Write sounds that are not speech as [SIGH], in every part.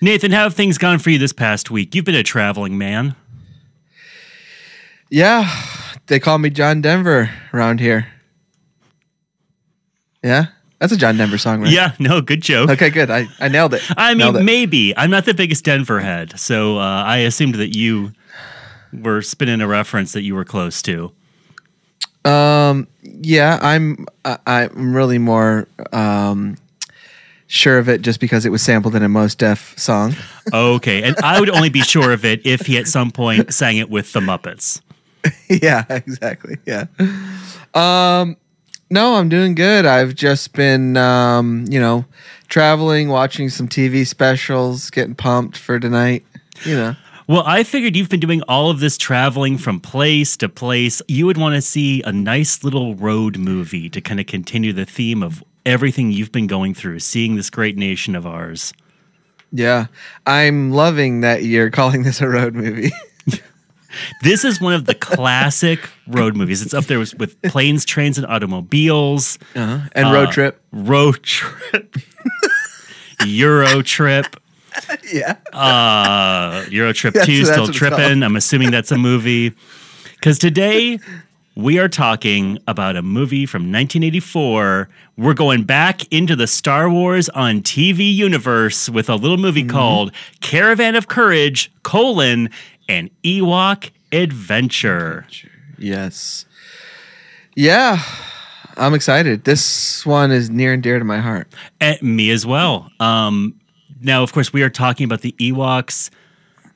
Nathan, how have things gone for you this past week? You've been a traveling man. Yeah, they call me John Denver around here. Yeah, that's a John Denver song, right? Yeah, no, good joke. Okay, good. I, I nailed it. I Nailed mean, it. maybe. I'm not the biggest Denver head, so uh, I assumed that you were spinning a reference that you were close to. Um, yeah, I'm. I, I'm really more um, sure of it just because it was sampled in a Mos Def song. Okay, and I would only be sure of it if he at some point sang it with the Muppets. [LAUGHS] yeah, exactly. Yeah. Um, no, I'm doing good. I've just been, um, you know, traveling, watching some TV specials, getting pumped for tonight. You know. Well, I figured you've been doing all of this traveling from place to place. You would want to see a nice little road movie to kind of continue the theme of everything you've been going through, seeing this great nation of ours. Yeah, I'm loving that you're calling this a road movie. [LAUGHS] This is one of the classic road movies. It's up there with, with planes, trains, and automobiles. uh-huh. And road Uh, trip. Road trip. [LAUGHS] Euro trip. [LAUGHS] Yeah. Uh, Euro trip That's- 2 that's still tripping. I'm assuming that's a movie. Because today we are talking about a movie from 1984. We're going back into the Star Wars on TV universe with a little movie Mm-hmm. called Caravan of Courage, colon, an Ewok Adventure. Yes. Yeah. I'm excited. This one is near and dear to my heart. And me as well. Um, now, of course, we are talking about the Ewoks,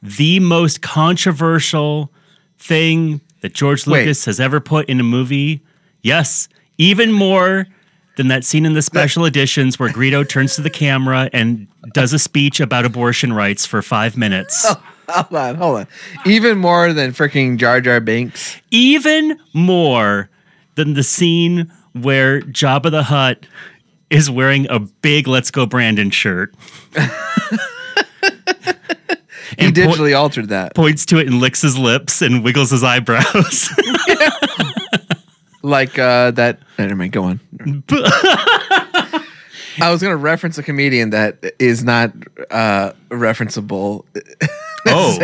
the most controversial thing that George Wait. Lucas has ever put in a movie. Yes, even more than that scene in the special editions where Greedo turns to the camera and does a speech about abortion rights for five minutes. [LAUGHS] Hold on, hold on. Even more than freaking Jar Jar Binks. Even more than the scene where Jabba the Hutt is wearing a big Let's Go Brandon shirt. [LAUGHS] He And po- digitally altered that. points to it and licks his lips and wiggles his eyebrows. [LAUGHS] Like uh that never mind, go on. [LAUGHS] I was gonna reference a comedian that is not uh referenceable [LAUGHS] Oh.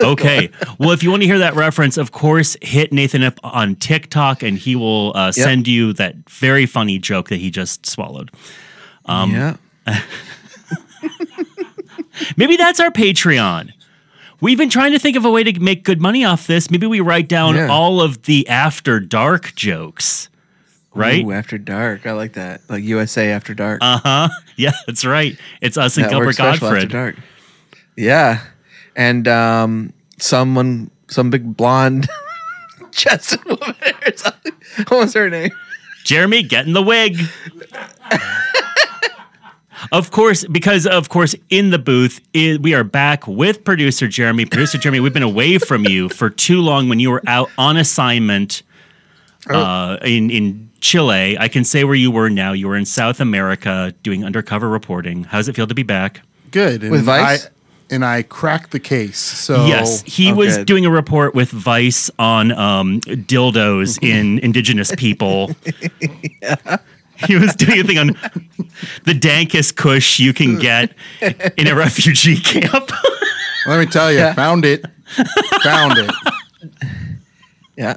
okay. Well, if you want to hear that reference, of course, hit Nathan up on TikTok and he will uh, send you that very funny joke that he just swallowed. Um, yeah. Maybe that's our Patreon. We've been trying to think of a way to make good money off this. Maybe we write down Yeah. all of the after dark jokes, right? Ooh, after dark. I like that. Like USA after dark. Uh huh. [LAUGHS] Yeah, that's right. It's us and Gilbert Gottfried. after dark. Yeah. And um someone some big blonde [LAUGHS] chested woman or something. [LAUGHS] What was her name? Jeremy, get in the wig. Of course, because of course, in the booth, i we are back with producer Jeremy. Producer Jeremy, we've been away from you for too long when you were out on assignment uh, in in Chile. I can say where you were now. You were in South America doing undercover reporting. How does it feel to be back? Good. And With Vice? I, and I cracked the case. So yes, he oh, was good. doing a report with Vice on um, dildos [LAUGHS] in indigenous people. [LAUGHS] He was doing a thing on the dankest kush you can get in a refugee camp. let me tell you, Yeah. found it. found it. Yeah.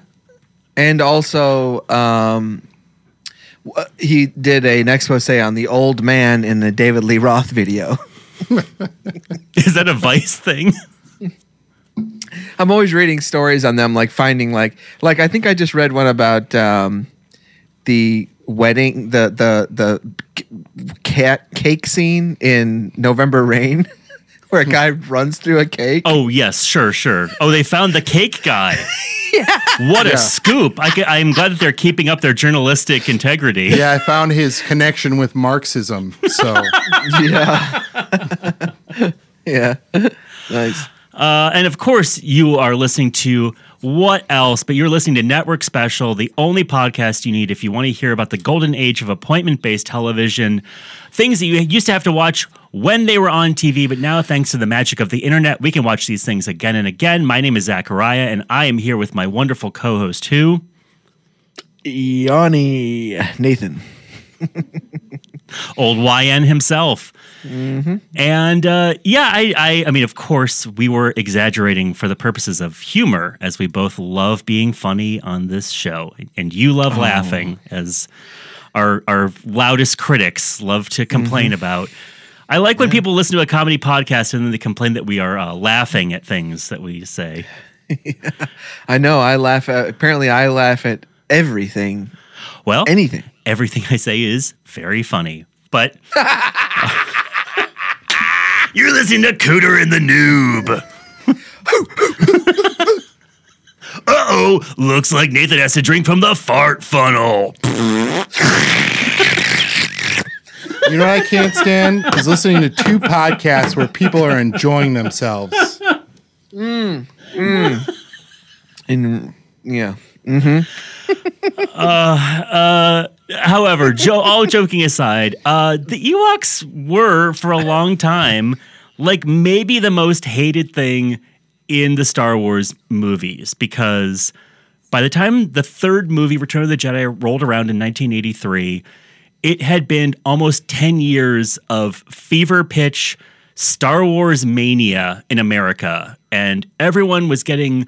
And also um he did an expose on the old man in the David Lee Roth video. [LAUGHS] Is that a Vice thing? I'm always reading stories on them, like finding like like I think I just read one about um, the wedding, the the the cat cake scene in November Rain, [LAUGHS] where a guy runs through a cake. Oh yes, sure, sure. Oh, they found the cake guy. [LAUGHS] yeah. What a Yeah. scoop! I, am glad that they're keeping up their journalistic integrity. Yeah, I found his connection with Marxism. So [LAUGHS] yeah, yeah, nice. Uh, and of course, you are listening to what else? But you're listening to Network Special, the only podcast you need if you want to hear about the golden age of appointment based television, things that you used to have to watch when they were on TV, but now, thanks to the magic of the internet, we can watch these things again and again. My name is Zachariah, and I am here with my wonderful co host, who? Yanni Nathan. [LAUGHS] Old YN himself. And uh, yeah, I, I, I mean, of course, we were exaggerating for the purposes of humor, as we both love being funny on this show, and you love laughing, as our our loudest critics love to complain about. I like when people listen to a comedy podcast and then they complain that we are uh, laughing at things that we say. [LAUGHS] I know. I laugh. At, apparently, I laugh at everything, Well, anything. everything I say is very funny. But [LAUGHS] you're listening to Cooter and the Noob. [LAUGHS] uh oh, looks like Nathan has to drink from the fart funnel. You know what I can't stand is listening to two podcasts where people are enjoying themselves. And yeah, However, Joe, all joking aside, uh, the Ewoks were for a long time like maybe the most hated thing in the Star Wars movies because by the time the third movie, Return of the Jedi, rolled around in 1983, it had been almost 10 years of fever pitch Star Wars mania in America. And everyone was getting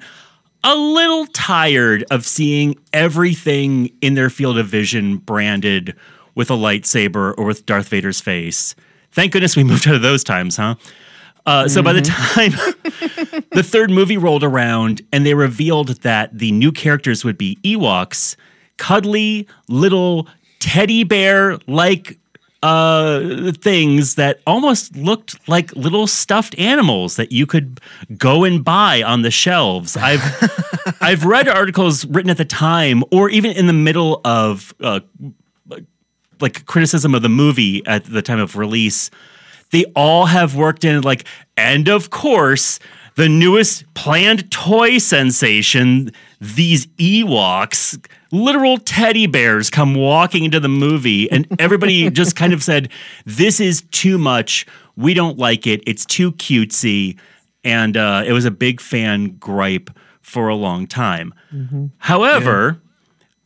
a little tired of seeing everything in their field of vision branded with a lightsaber or with Darth Vader's face. Thank goodness we moved out of those times, huh? Uh, so by the time [LAUGHS] the third movie rolled around and they revealed that the new characters would be Ewoks, cuddly little teddy bear like uh, things that almost looked like little stuffed animals that you could go and buy on the shelves. I've [LAUGHS] I've read articles written at the time or even in the middle of uh, like criticism of the movie at the time of release. They all have worked in like, and of course, the newest planned toy sensation, these Ewoks, literal teddy bears come walking into the movie, and everybody [LAUGHS] just kind of said, This is too much. We don't like it. It's too cutesy. And uh, it was a big fan gripe for a long time. However,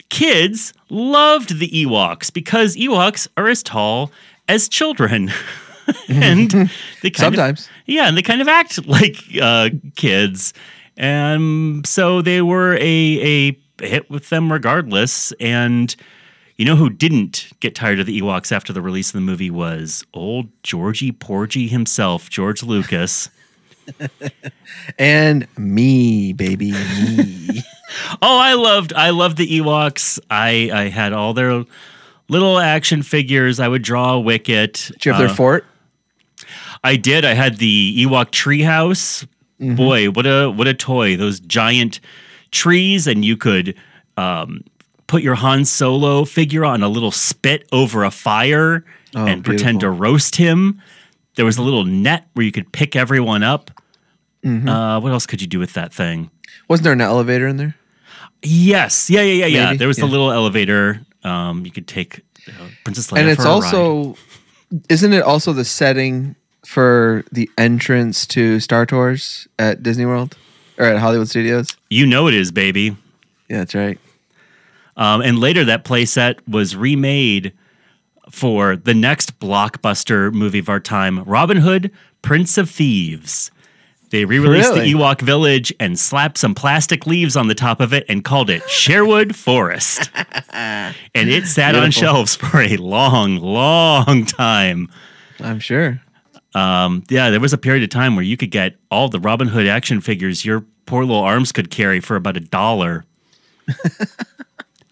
kids loved the Ewoks because Ewoks are as tall as children. [LAUGHS] and [LAUGHS] they kind Sometimes. of, yeah, and they kind of act like uh, kids, and so they were a a hit with them regardless. And you know who didn't get tired of the Ewoks after the release of the movie was old Georgie Porgy himself, George Lucas. [LAUGHS] and me, baby, me. [LAUGHS] Oh, I loved I loved the Ewoks. I I had all their little action figures. I would draw a wicket. Did you have their Uh, fort? I did. I had the Ewok treehouse. Boy, what a what a toy! Those giant trees, and you could um, put your Han Solo figure on a little spit over a fire Oh, and pretend to roast him. There was a little net where you could pick everyone up. Uh, what else could you do with that thing? Wasn't there an elevator in there? Yes, yeah, yeah, yeah, yeah. Maybe, There was the yeah. little elevator. Um, you could take uh, Princess Leia and it's for a ride. also, isn't it also the setting for the entrance to Star Tours at Disney World or at Hollywood Studios? you know it is, baby. Yeah, that's right. Um, and later, that playset was remade for the next blockbuster movie of our time, Robin Hood, Prince of Thieves. They re-released Really? the Ewok Village and slapped some plastic leaves on the top of it and called it Sherwood [LAUGHS] Forest. and it sat on shelves for a long, long time. I'm sure. Um, yeah, there was a period of time where you could get all the Robin Hood action figures your poor little arms could carry for about a dollar. [LAUGHS]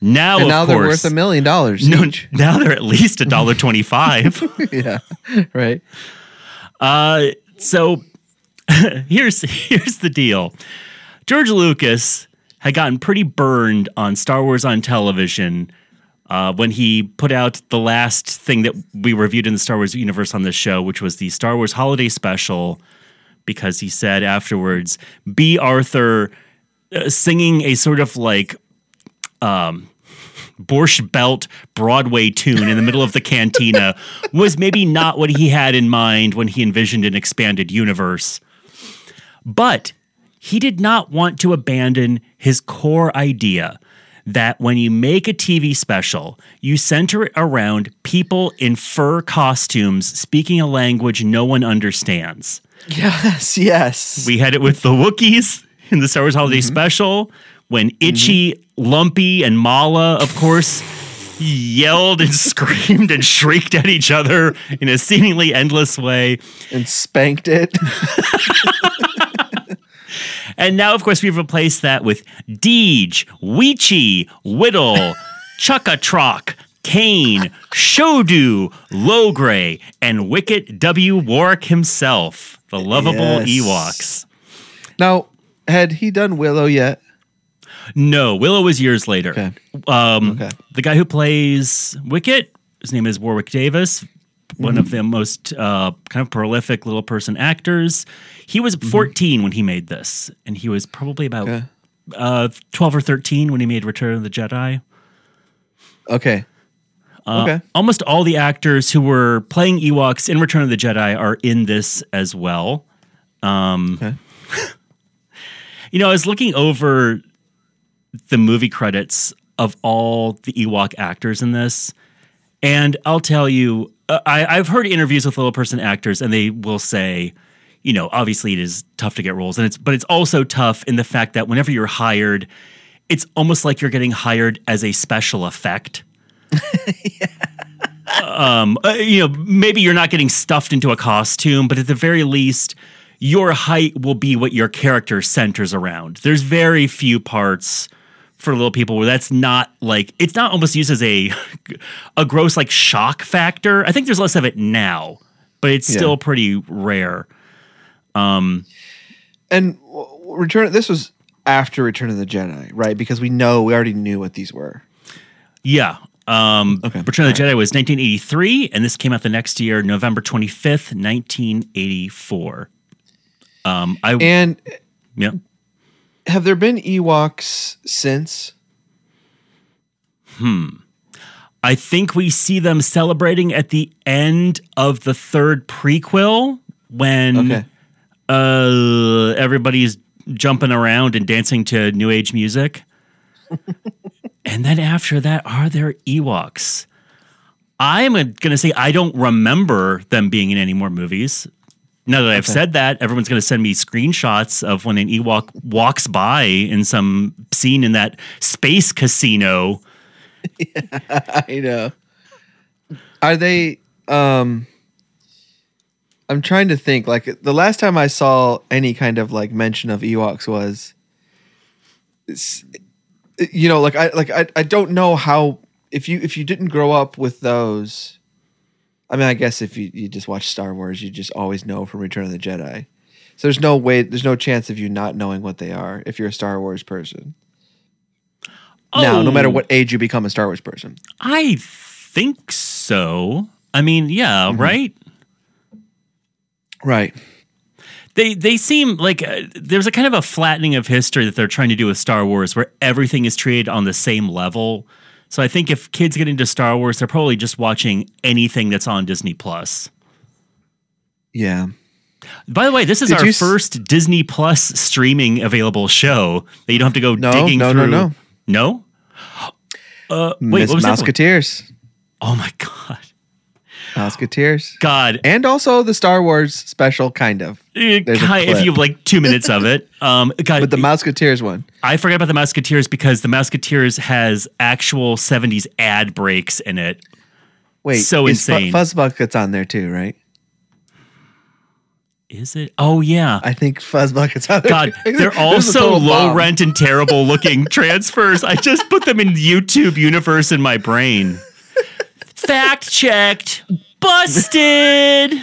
now, and of now they're worth a million dollars no, each. [LAUGHS] now they're at least a dollar twenty-five. [LAUGHS] yeah, right. uh, so here's here's the deal. George Lucas had gotten pretty burned on Star Wars on television uh, when he put out the last thing that we reviewed in the Star Wars universe on this show, which was the Star Wars Holiday Special, because he said afterwards, Bea Arthur uh, singing a sort of like um, Borscht Belt Broadway tune in the middle of the cantina [LAUGHS] was maybe not what he had in mind when he envisioned an expanded universe. But he did not want to abandon his core idea that when you make a TV special, you center it around people in fur costumes speaking a language no one understands. Yes, yes. We had it with the Wookiees in the Star Wars Holiday mm-hmm. Special when mm-hmm. Itchy, Lumpy, and Malla, of course, yelled and [LAUGHS] screamed and shrieked at each other in a seemingly endless way. and spanked it. [LAUGHS] And now, of course, we've replaced that with Deej, Weechee, Widdle, [LAUGHS] Chukha-Trok, Kane, Shodu, Logray, and Wicket W. Warrick himself, the lovable Yes. Ewoks. now, had he done Willow yet? No, Willow was years later. Okay. Um, Okay. The guy who plays Wicket, his name is Warwick Davis, one Mm-hmm. of the most uh, kind of prolific little person actors. He was 14 when he made this, and he was probably about Okay. uh, 12 or 13 when he made Return of the Jedi. Okay. Uh, okay. Almost all the actors who were playing Ewoks in Return of the Jedi are in this as well. Um, Okay. [LAUGHS] You know, I was looking over the movie credits of all the Ewok actors in this, and I'll tell you, uh, I, I've heard interviews with little person actors, and they will say, you know, obviously it is tough to get roles, and it's but it's also tough in the fact that whenever you're hired, it's almost like you're getting hired as a special effect. [LAUGHS] um, uh, you know, maybe you're not getting stuffed into a costume, but at the very least, your height will be what your character centers around. There's very few parts for little people where that's not like it's not almost used as a [LAUGHS] a gross like shock factor. I think there's less of it now, but it's Yeah. still pretty rare. And w- w- Return. This was after Return of the Jedi, right? Because we know we already knew what these were. Yeah. Um, Okay. Return of the Jedi was 1983, and this came out the next year, November 25th, 1984. Um, I And yeah. have there been Ewoks since? Hmm. I think we see them celebrating at the end of the third prequel when Okay. Uh, everybody's jumping around and dancing to new age music. [LAUGHS] and then after that, are there Ewoks? I'm going to say I don't remember them being in any more movies. Now that I've said that, everyone's going to send me screenshots of when an Ewok walks by in some scene in that space casino. [LAUGHS] yeah, I know. Are they? Um, I'm trying to think. Like the last time I saw any kind of like mention of Ewoks was, you know, like I like I, I don't know how if you if you didn't grow up with those. I mean, I guess if you, you just watch Star Wars, you just always know from Return of the Jedi. So there's no way, there's no chance of you not knowing what they are if you're a Star Wars person. Now, no matter Oh. what age you become a Star Wars person. I think so. I mean, yeah, Mm-hmm. right. Right. They they seem like uh, there's a kind of a flattening of history that they're trying to do with Star Wars, where everything is treated on the same level. So I think if kids get into Star Wars, they're probably just watching anything that's on Disney Plus. Yeah. By the way, this is Did our you s- first Disney Plus streaming available show that you don't have to go No, digging no, no, through. no. No? Uh, wait, Miss what was that one? Musketeers. Oh my [LAUGHS] god, Musketeers. God! And also the Star Wars special, kind of. Eh, There's a ki- if you have like two minutes of it, [LAUGHS] um, God, But the Musketeers one. I forgot about the Musketeers because the Musketeers has actual '70s ad breaks in it. Wait, So insane. Fuzzbucket's on there too, right? Is it? Oh yeah. I think Fuzzbucket's on there. God, [LAUGHS] they're There's a also low bomb. rent and terrible looking [LAUGHS] transfers. I just put them in YouTube universe in my brain. Fact checked. Busted.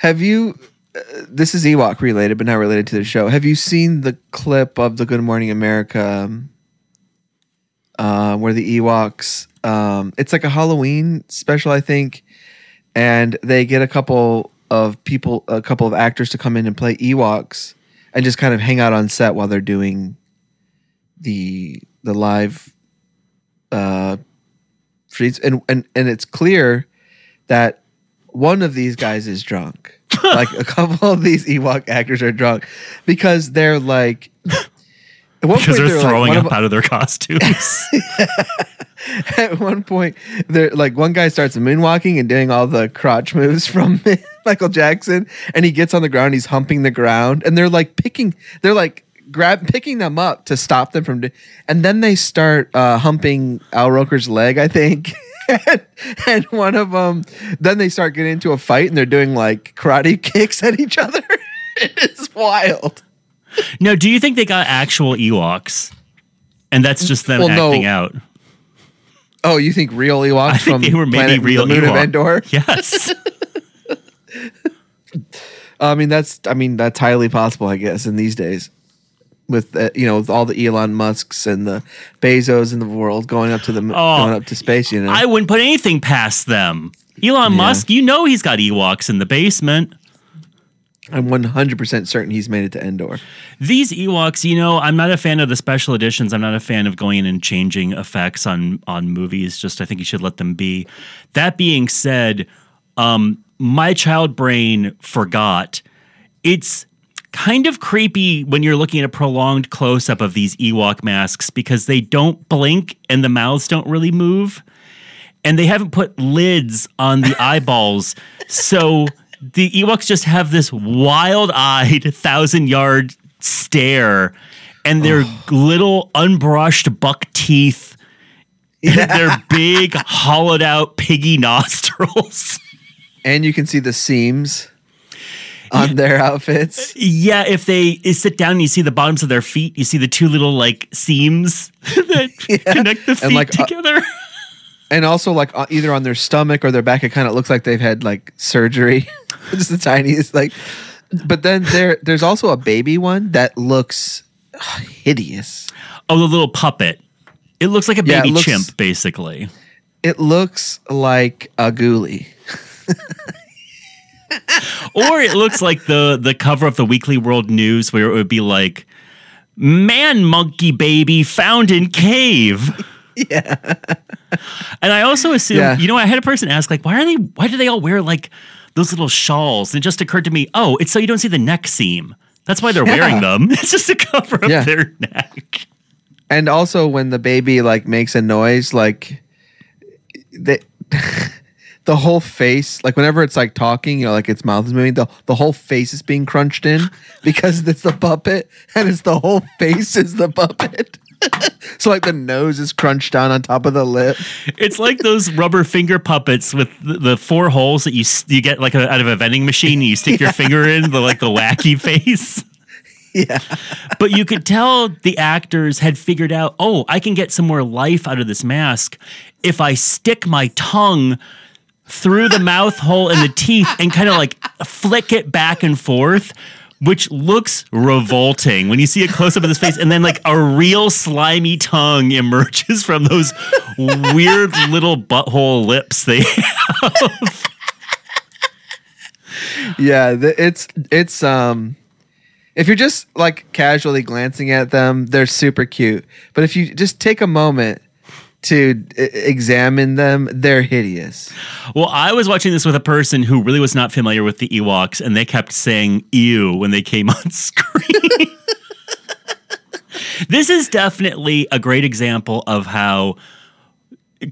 Have you? Uh, this is Ewok related, but not related to the show. Have you seen the clip of the Good Morning America, um, uh, where the Ewoks? Um, it's like a Halloween special, I think, and they get a couple of people, a couple of actors to come in and play Ewoks, and just kind of hang out on set while they're doing the the live uh streets and and and it's clear that one of these guys is drunk. [LAUGHS] like a couple of these Ewok actors are drunk because they're like At one because they're throwing one up of- out of their costumes. [LAUGHS] [LAUGHS] at one point, they're like one guy starts moonwalking and doing all the crotch moves from Michael Jackson, and he gets on the ground, he's humping the ground, and they're like picking, they're like grab picking them up to stop them from, do- and then they start uh, humping Al Roker's leg, I think. [LAUGHS] and, and one of them, then they start getting into a fight, and they're doing like karate [LAUGHS] kicks at each other. [LAUGHS] it is wild. no, do you think they got actual Ewoks? And that's just them Well, no. acting out. Oh, you think real Ewoks I think from they were maybe planet, real the moon of Endor? Yes. I mean, that's I mean that's highly possible, I guess, in these days, with uh, you know with all the Elon Musk's and the Bezos in the world going up to the Oh, going up to space. You know, I wouldn't put anything past them. Elon Yeah. Musk, you know he's got Ewoks in the basement. I'm 100 percent certain he's made it to Endor. These Ewoks, you know, I'm not a fan of the special editions. I'm not a fan of going in and changing effects on on movies. Just I think you should let them be. That being said, um, my child brain forgot. It's kind of creepy when you're looking at a prolonged close up of these Ewok masks because they don't blink and the mouths don't really move. And they haven't put lids on the [LAUGHS] eyeballs. So the Ewoks just have this wild eyed, thousand yard stare and their little unbrushed buck teeth. [LAUGHS] their big, hollowed out piggy [LAUGHS] nostrils. And you can see the seams on their outfits. Yeah, if they sit down you see the bottoms of their feet, you see the two little like seams [LAUGHS] that [LAUGHS] connect the feet And, like, uh, together. [LAUGHS] And also, like uh, either on their stomach or their back, it kind of looks like they've had like surgery. Just the tiniest, like. But then there, there's also a baby one that looks uh, hideous. oh, the little puppet. It looks like a Yeah, baby looks- chimp, basically. It looks like a ghoulie. Or it looks like the the cover of the Weekly World News, where it would be like, "Man monkey baby found in cave." [LAUGHS] Yeah. And I also assume, Yeah. you know, I had a person ask, like, why are they? Why do they all wear like those little shawls? And it just occurred to me, oh, it's so you don't see the neck seam. That's why they're wearing them. [LAUGHS] It's just to cover up Yeah. their neck. And also when the baby like makes a noise, like the [LAUGHS] the whole face, like whenever it's like talking, you know, like its mouth is moving, the the whole face is being crunched in [LAUGHS] because it's the puppet, and it's the whole face is the puppet. [LAUGHS] so like the nose is crunched down on top of the lip. It's like those rubber finger puppets with the, the four holes that you you get like a, out of a vending machine. and You stick your [LAUGHS] finger in the like the wacky face. Yeah. But you could tell the actors had figured out, oh, I can get some more life out of this mask if I stick my tongue through the mouth hole and the teeth and kind of like flick it back and forth. Which looks revolting when you see a close up of his face, and then like a real slimy tongue emerges from those weird little butthole lips they have. Yeah, it's it's um if you're just like casually glancing at them, they're super cute. But if you just take a moment to examine them, they're hideous. Well, I was watching this with a person who really was not familiar with the Ewoks, and they kept saying "ew" when they came [LAUGHS] on screen. [LAUGHS] this is definitely a great example of how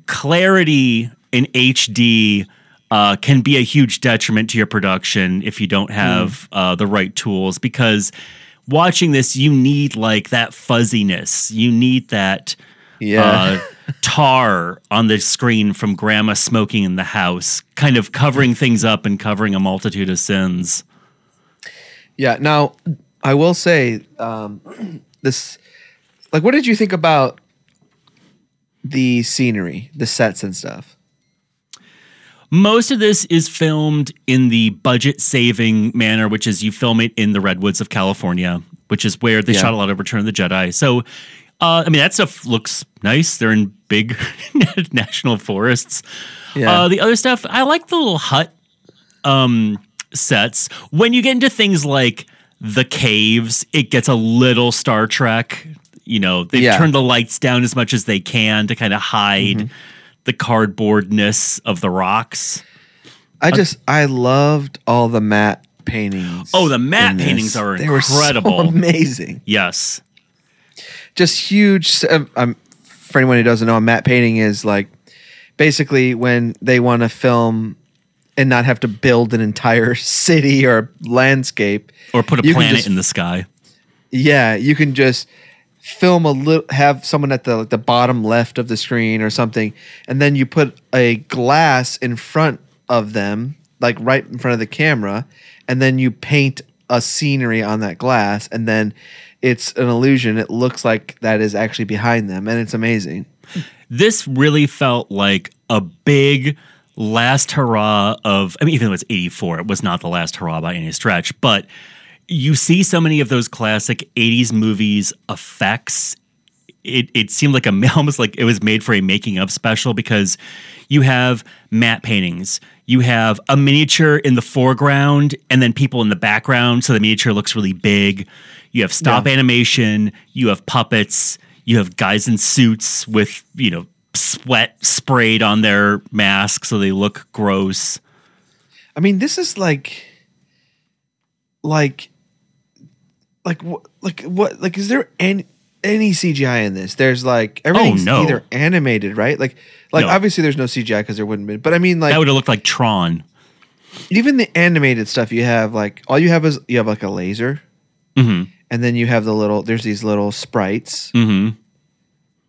clarity in HD uh, can be a huge detriment to your production if you don't have uh, the right tools. Because watching this, you need like that fuzziness, you need that Yeah. [LAUGHS] tar on the screen from grandma smoking in the house, kind of covering things up and covering a multitude of sins. Yeah. Now, I will say um, this. Like, what did you think about the scenery, the sets and stuff? Most of this is filmed in the budget saving manner, which is you film it in the redwoods of California, which is where they Yeah. shot a lot of Return of the Jedi. So, uh, I mean, that stuff looks nice. They're in big [LAUGHS] national forests. Yeah. Uh, the other stuff, I like the little hut um, sets. When you get into things like the caves, it gets a little Star Trek. You know, they've Yeah. turned the lights down as much as they can to kind of hide Mm-hmm. the cardboardness of the rocks. I just I loved all the matte paintings. Oh, the matte this. paintings are They were so incredible. [LAUGHS] amazing. Yes. Just huge. Um, um, for anyone who doesn't know, a matte painting is like basically when they want to film and not have to build an entire [LAUGHS] city or landscape Or put a planet just- in the sky. Yeah, you can just film a little, have someone at the like the bottom left of the screen or something, and then you put a glass in front of them, like right in front of the camera, and then you paint a scenery on that glass, and then it's an illusion. It looks like that is actually behind them, and it's amazing. this really felt like a big last hurrah of I mean even though it's 84 it was not the last hurrah by any stretch but you see so many of those classic 80s movies effects it it seemed like a [LAUGHS] almost like it was made for a making of special because you have matte paintings you have a miniature in the foreground and then people in the background so the miniature looks really big you have stop Yeah. animation you have puppets you have guys in suits with you know sweat sprayed on their masks so they look gross I mean, this is like, like, like what, like what, like is there any any CGI in this? There's like everything's no. either animated, right? Like, like No. obviously there's no CGI because there wouldn't be. But I mean, like that would have looked like tron even the animated stuff you have, like all you have is you have like a laser, Mhm. And then you have the little. There's these little sprites, hmm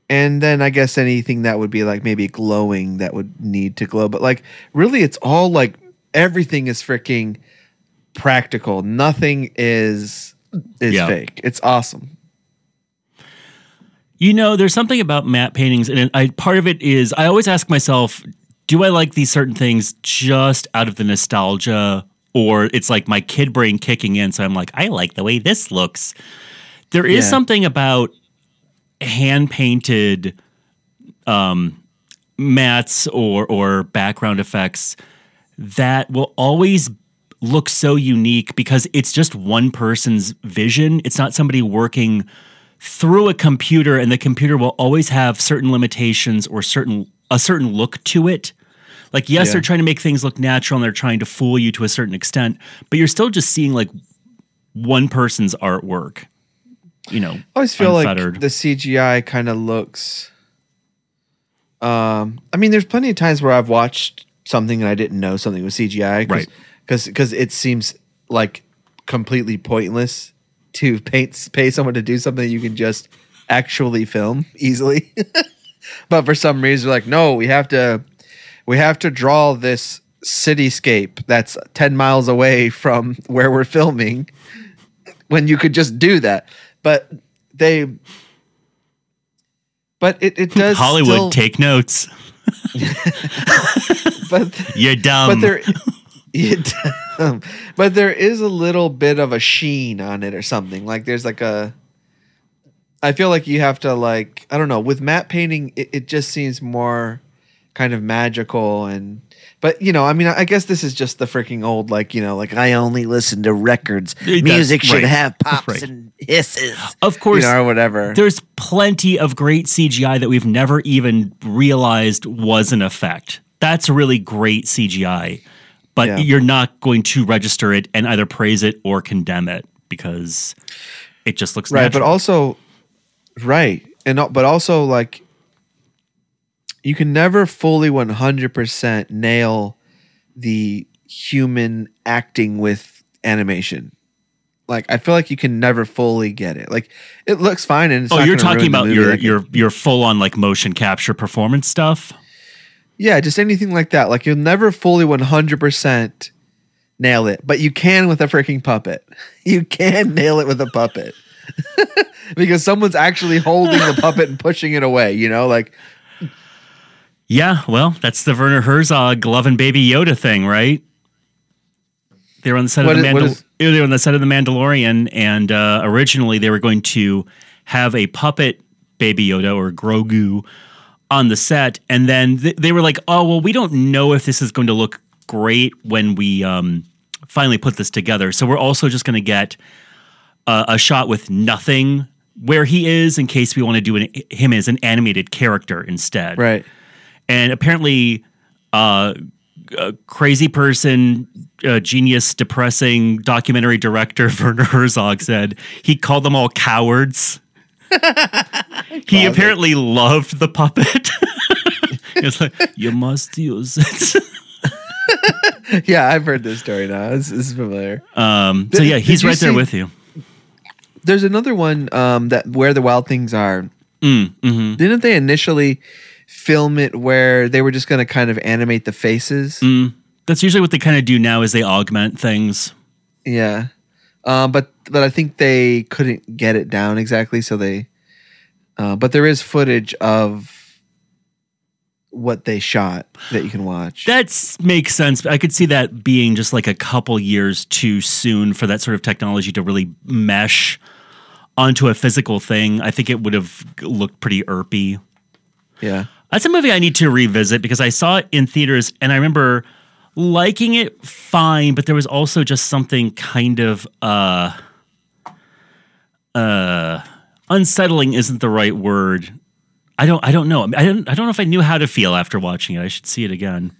and then I guess anything that would be like maybe glowing that would need to glow. But like really, it's all like everything is freaking practical. Nothing is is Yeah. fake. It's awesome. You know, there's something about matte paintings, and I part of it is I always ask myself, do I like these certain things just out of the nostalgia, or it's like my kid brain kicking in? So I'm like, I like the way this looks. There is Yeah. something about hand painted um, mats or or background effects that will always look so unique because it's just one person's vision. It's not somebody working through a computer and the computer will always have certain limitations or certain a certain look to it. Like yes, Yeah. they're trying to make things look natural and they're trying to fool you to a certain extent, but you're still just seeing like one person's artwork. You know, I always feel unfettered. like the CGI kind of looks. Um, I mean, there's plenty of times where I've watched something and I didn't know something was CGI, Right. Because because it seems like completely pointless to [LAUGHS] paint pay someone to do something you can just actually film easily. [LAUGHS] but for some reason, like no, we have to we have to draw this cityscape that's ten miles away from where we're filming when you could just do that. But they, but it, it does Hollywood, still- take notes. [LAUGHS] but [LAUGHS] You're dumb. but there, it, but there is a little bit of a sheen on it or something. Like there's like a. I feel like you have to like I don't know with matte painting it, it just seems more kind of magical and but you know I mean I guess this is just the freaking old like you know like I only listen to records music should right. have pops Right. and hisses Of course, you know, or whatever there's plenty of great CGI that we've never even realized was an effect. That's really great CGI, but Yeah. you're not going to register it and either praise it or condemn it because it just looks right natural. but also right and but also like you can never fully 100% nail the human acting with animation. Like i feel like you can never fully get it. Like it looks fine and it's oh, you're talking about your like- your your full on like motion capture performance stuff. yeah just anything like that. Like you'll never fully 100% nail it but you can with a freaking puppet. [LAUGHS] You can nail it with a puppet. [LAUGHS] Because someone's actually holding the puppet and pushing it away you know? Like Yeah, well, that's the Werner Herzog love and baby Yoda thing, right? They were on the set What of the what Mandal- is- they were on the set of the Mandalorian, and uh, originally they were going to have a puppet baby Yoda or Grogu on the set, and then th- they were like, "Oh, well, we don't know if this is going to look great when we um, finally put this together, so we're also just going to get a, a shot with nothing." Where he is, in case we want to do an, him as an animated character instead, right and apparently uh, a crazy person uh, genius depressing documentary director [LAUGHS] werner herzog said he called them all cowards [LAUGHS] he apparently loved the puppet. [LAUGHS] was like, "You must use it." yeah, I've heard this story now. This, this is familiar. Um, so yeah, he's right there with you. There's another one um, that where the wild things are. Mm, hmm Didn't they initially film it where they were just going to kind of animate the faces? Mm. That's usually what they kind of do now is they augment things. Yeah, um, but but I think they couldn't get it down exactly, so they. Uh, but there is footage of what they shot that you can watch. That makes sense. I could see that being just like a couple years too soon for that sort of technology to really mesh onto a physical thing. I think it would have looked pretty erpy. yeah, That's a movie I need to revisit because I saw it in theaters and I remember liking it fine, but there was also just something kind of uh uh unsettling isn't the right word. I don't I don't know. I don't I don't know if I knew how to feel after watching it. I should see it again.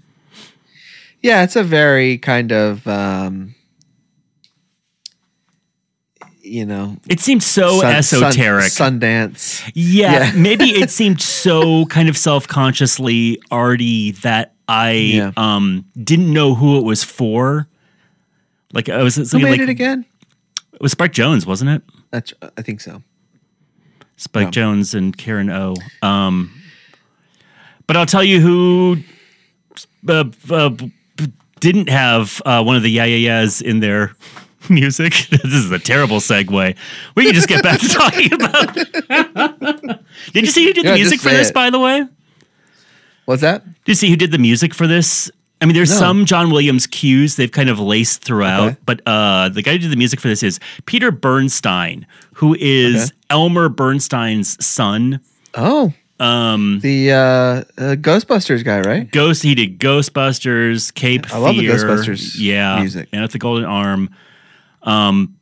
yeah. It's a very kind of um, you know It seemed so sun- sun- esoteric. Sundance. yeah, Yeah. [LAUGHS] maybe it [LAUGHS] seemed so kind of self-consciously arty that I Yeah. um didn't know who it was for. Like I was Who made like it again? it was Spike Jonze, wasn't it? That's I think so. Spike. Jonze and Karen O. Um, but I'll tell you who uh, uh, didn't have uh, one of the yeah yeah yeahs in their [LAUGHS] music. [LAUGHS] this is a terrible segue. We can just get back to talking about. [LAUGHS] did you see who did Yeah, the music for this? it. By the way, What's that? Did you see who did the music for this? I mean, there's No. some John Williams cues they've kind of laced throughout, Okay. but uh, the guy who did the music for this is Peter Bernstein, who is Okay. Elmer Bernstein's son. Oh, Um, the uh, uh, Ghostbusters guy, right? Ghost. He did Ghostbusters, Cape I love the Ghostbusters yeah, music. and at the Golden Arm. Um,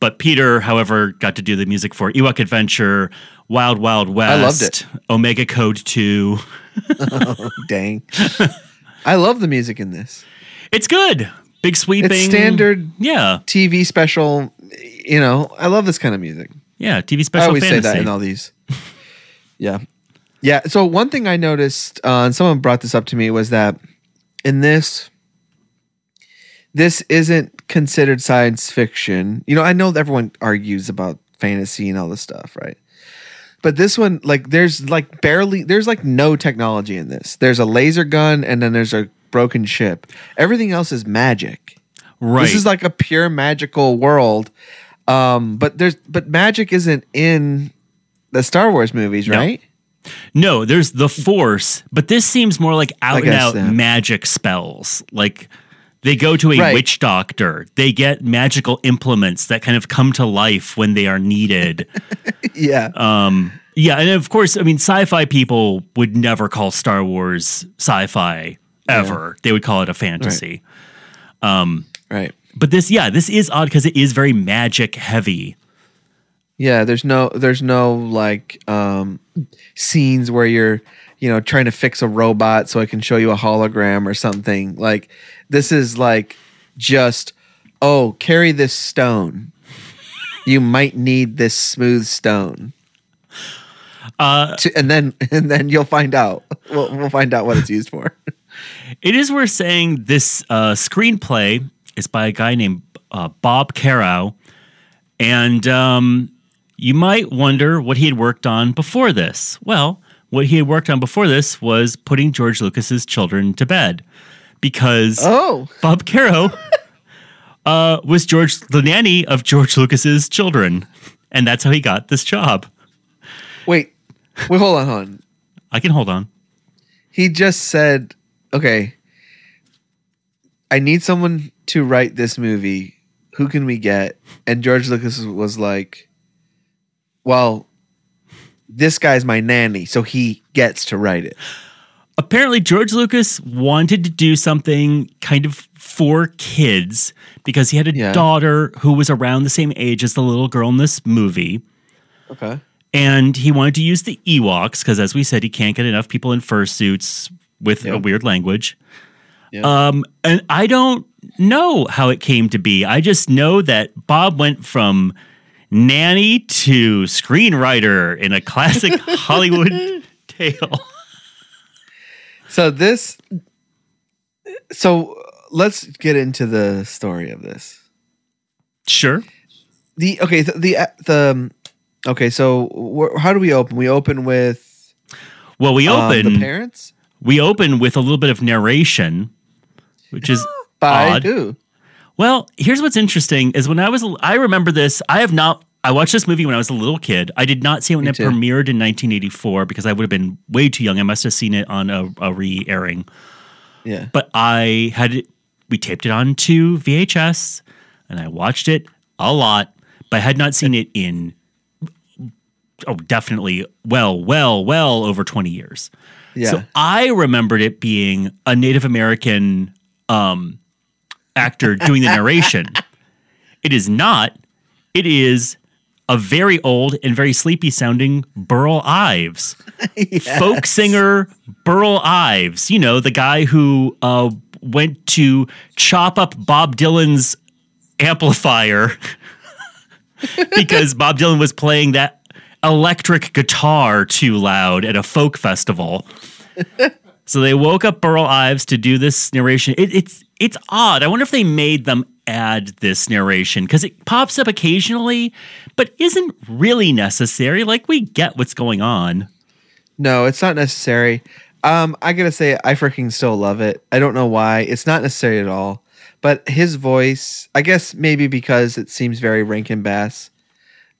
but Peter, however, got to do the music for Ewok Adventure, Wild Wild West, loved it. Omega Code Two. [LAUGHS] Dang. I love the music in this. It's good, big sweeping, It's standard Yeah, TV special. You know, I love this kind of music. yeah, TV special. I always fantasy. say that in all these. yeah. Yeah. So one thing I noticed, uh, and someone brought this up to me, was that in this, this isn't considered science fiction. You know, I know everyone argues about fantasy and all this stuff, right? But this one, like, there's like barely, there's like no technology in this. There's a laser gun and then there's a broken ship. Everything else is magic. right. This is like a pure magical world. Um, but there's but magic isn't in the Star Wars movies, right? No, there's the Force, but this seems more like out and out magic spells. Like they go to a Right. witch doctor, they get magical implements that kind of come to life when they are needed. [LAUGHS] Yeah. um, yeah, and of course, I mean, sci-fi people would never call Star Wars sci-fi ever. They would call it a fantasy. right. But this, yeah, this is odd because it is very magic heavy. Yeah, there's no there's no like um scenes where you're, you know, trying to fix a robot so I can show you a hologram or something. Like this is like just oh, carry this stone. You might need this smooth stone. Uh, To, and then [LAUGHS] and then you'll find out. We'll, we'll find out what it's used for. [LAUGHS] It is worth saying this uh, screenplay is by a guy named uh, Bob Carrau, and um, you might wonder what he had worked on before this. Well, what he had worked on before this was putting George Lucas's children to bed, because Oh. Bob Carrau [LAUGHS] uh, was George the nanny of George Lucas's children, and that's how he got this job. Wait, wait, hold on, hold on. I can hold on. He just said, "Okay, I need someone to write this movie. Who can we get?" And George Lucas was like, "Well, this guy's my nanny, so he gets to write it." apparently George Lucas wanted to do something kind of for kids because he had a Yeah. daughter who was around the same age as the little girl in this movie. Okay. And he wanted to use the Ewoks because, as we said, he can't get enough people in fursuits with Yeah. a weird language. Yeah. Um, and I don't know how it came to be. I just know that Bob went from nanny to screenwriter in a classic [LAUGHS] Hollywood tale. So this. So let's get into the story of this. Sure. The okay the the, the okay. So wh- how do we open? We open with Well, we um, open the parents we open with a little bit of narration, which is by odd. who? Well, here's what's interesting is when I was I remember this. I have not I watched this movie when I was a little kid. I did not see it when Me it too. premiered in 1984 because I would have been way too young. I must have seen it on a, a re-airing. Yeah. But I had it, we taped it onto VHS and I watched it a lot, but I had not seen it in oh definitely well, well, well over 20 years. Yeah. So I remembered it being a Native American um, actor doing the narration. it is not. It is a very old and very sleepy sounding Burl Ives, [LAUGHS] folk singer Burl Ives. You know the guy who uh, went to chop up Bob Dylan's amplifier [LAUGHS] because Bob Dylan was playing that electric guitar too loud at a folk festival. So they woke up Burl Ives to do this narration. It, it's it's odd. I wonder if they made them add this narration because it pops up occasionally, but isn't really necessary. Like we get what's going on. No, it's not necessary. Um, I gotta say, I freaking still love it. I don't know why. It's not necessary at all. But his voice, I guess maybe because it seems very Rankin Bass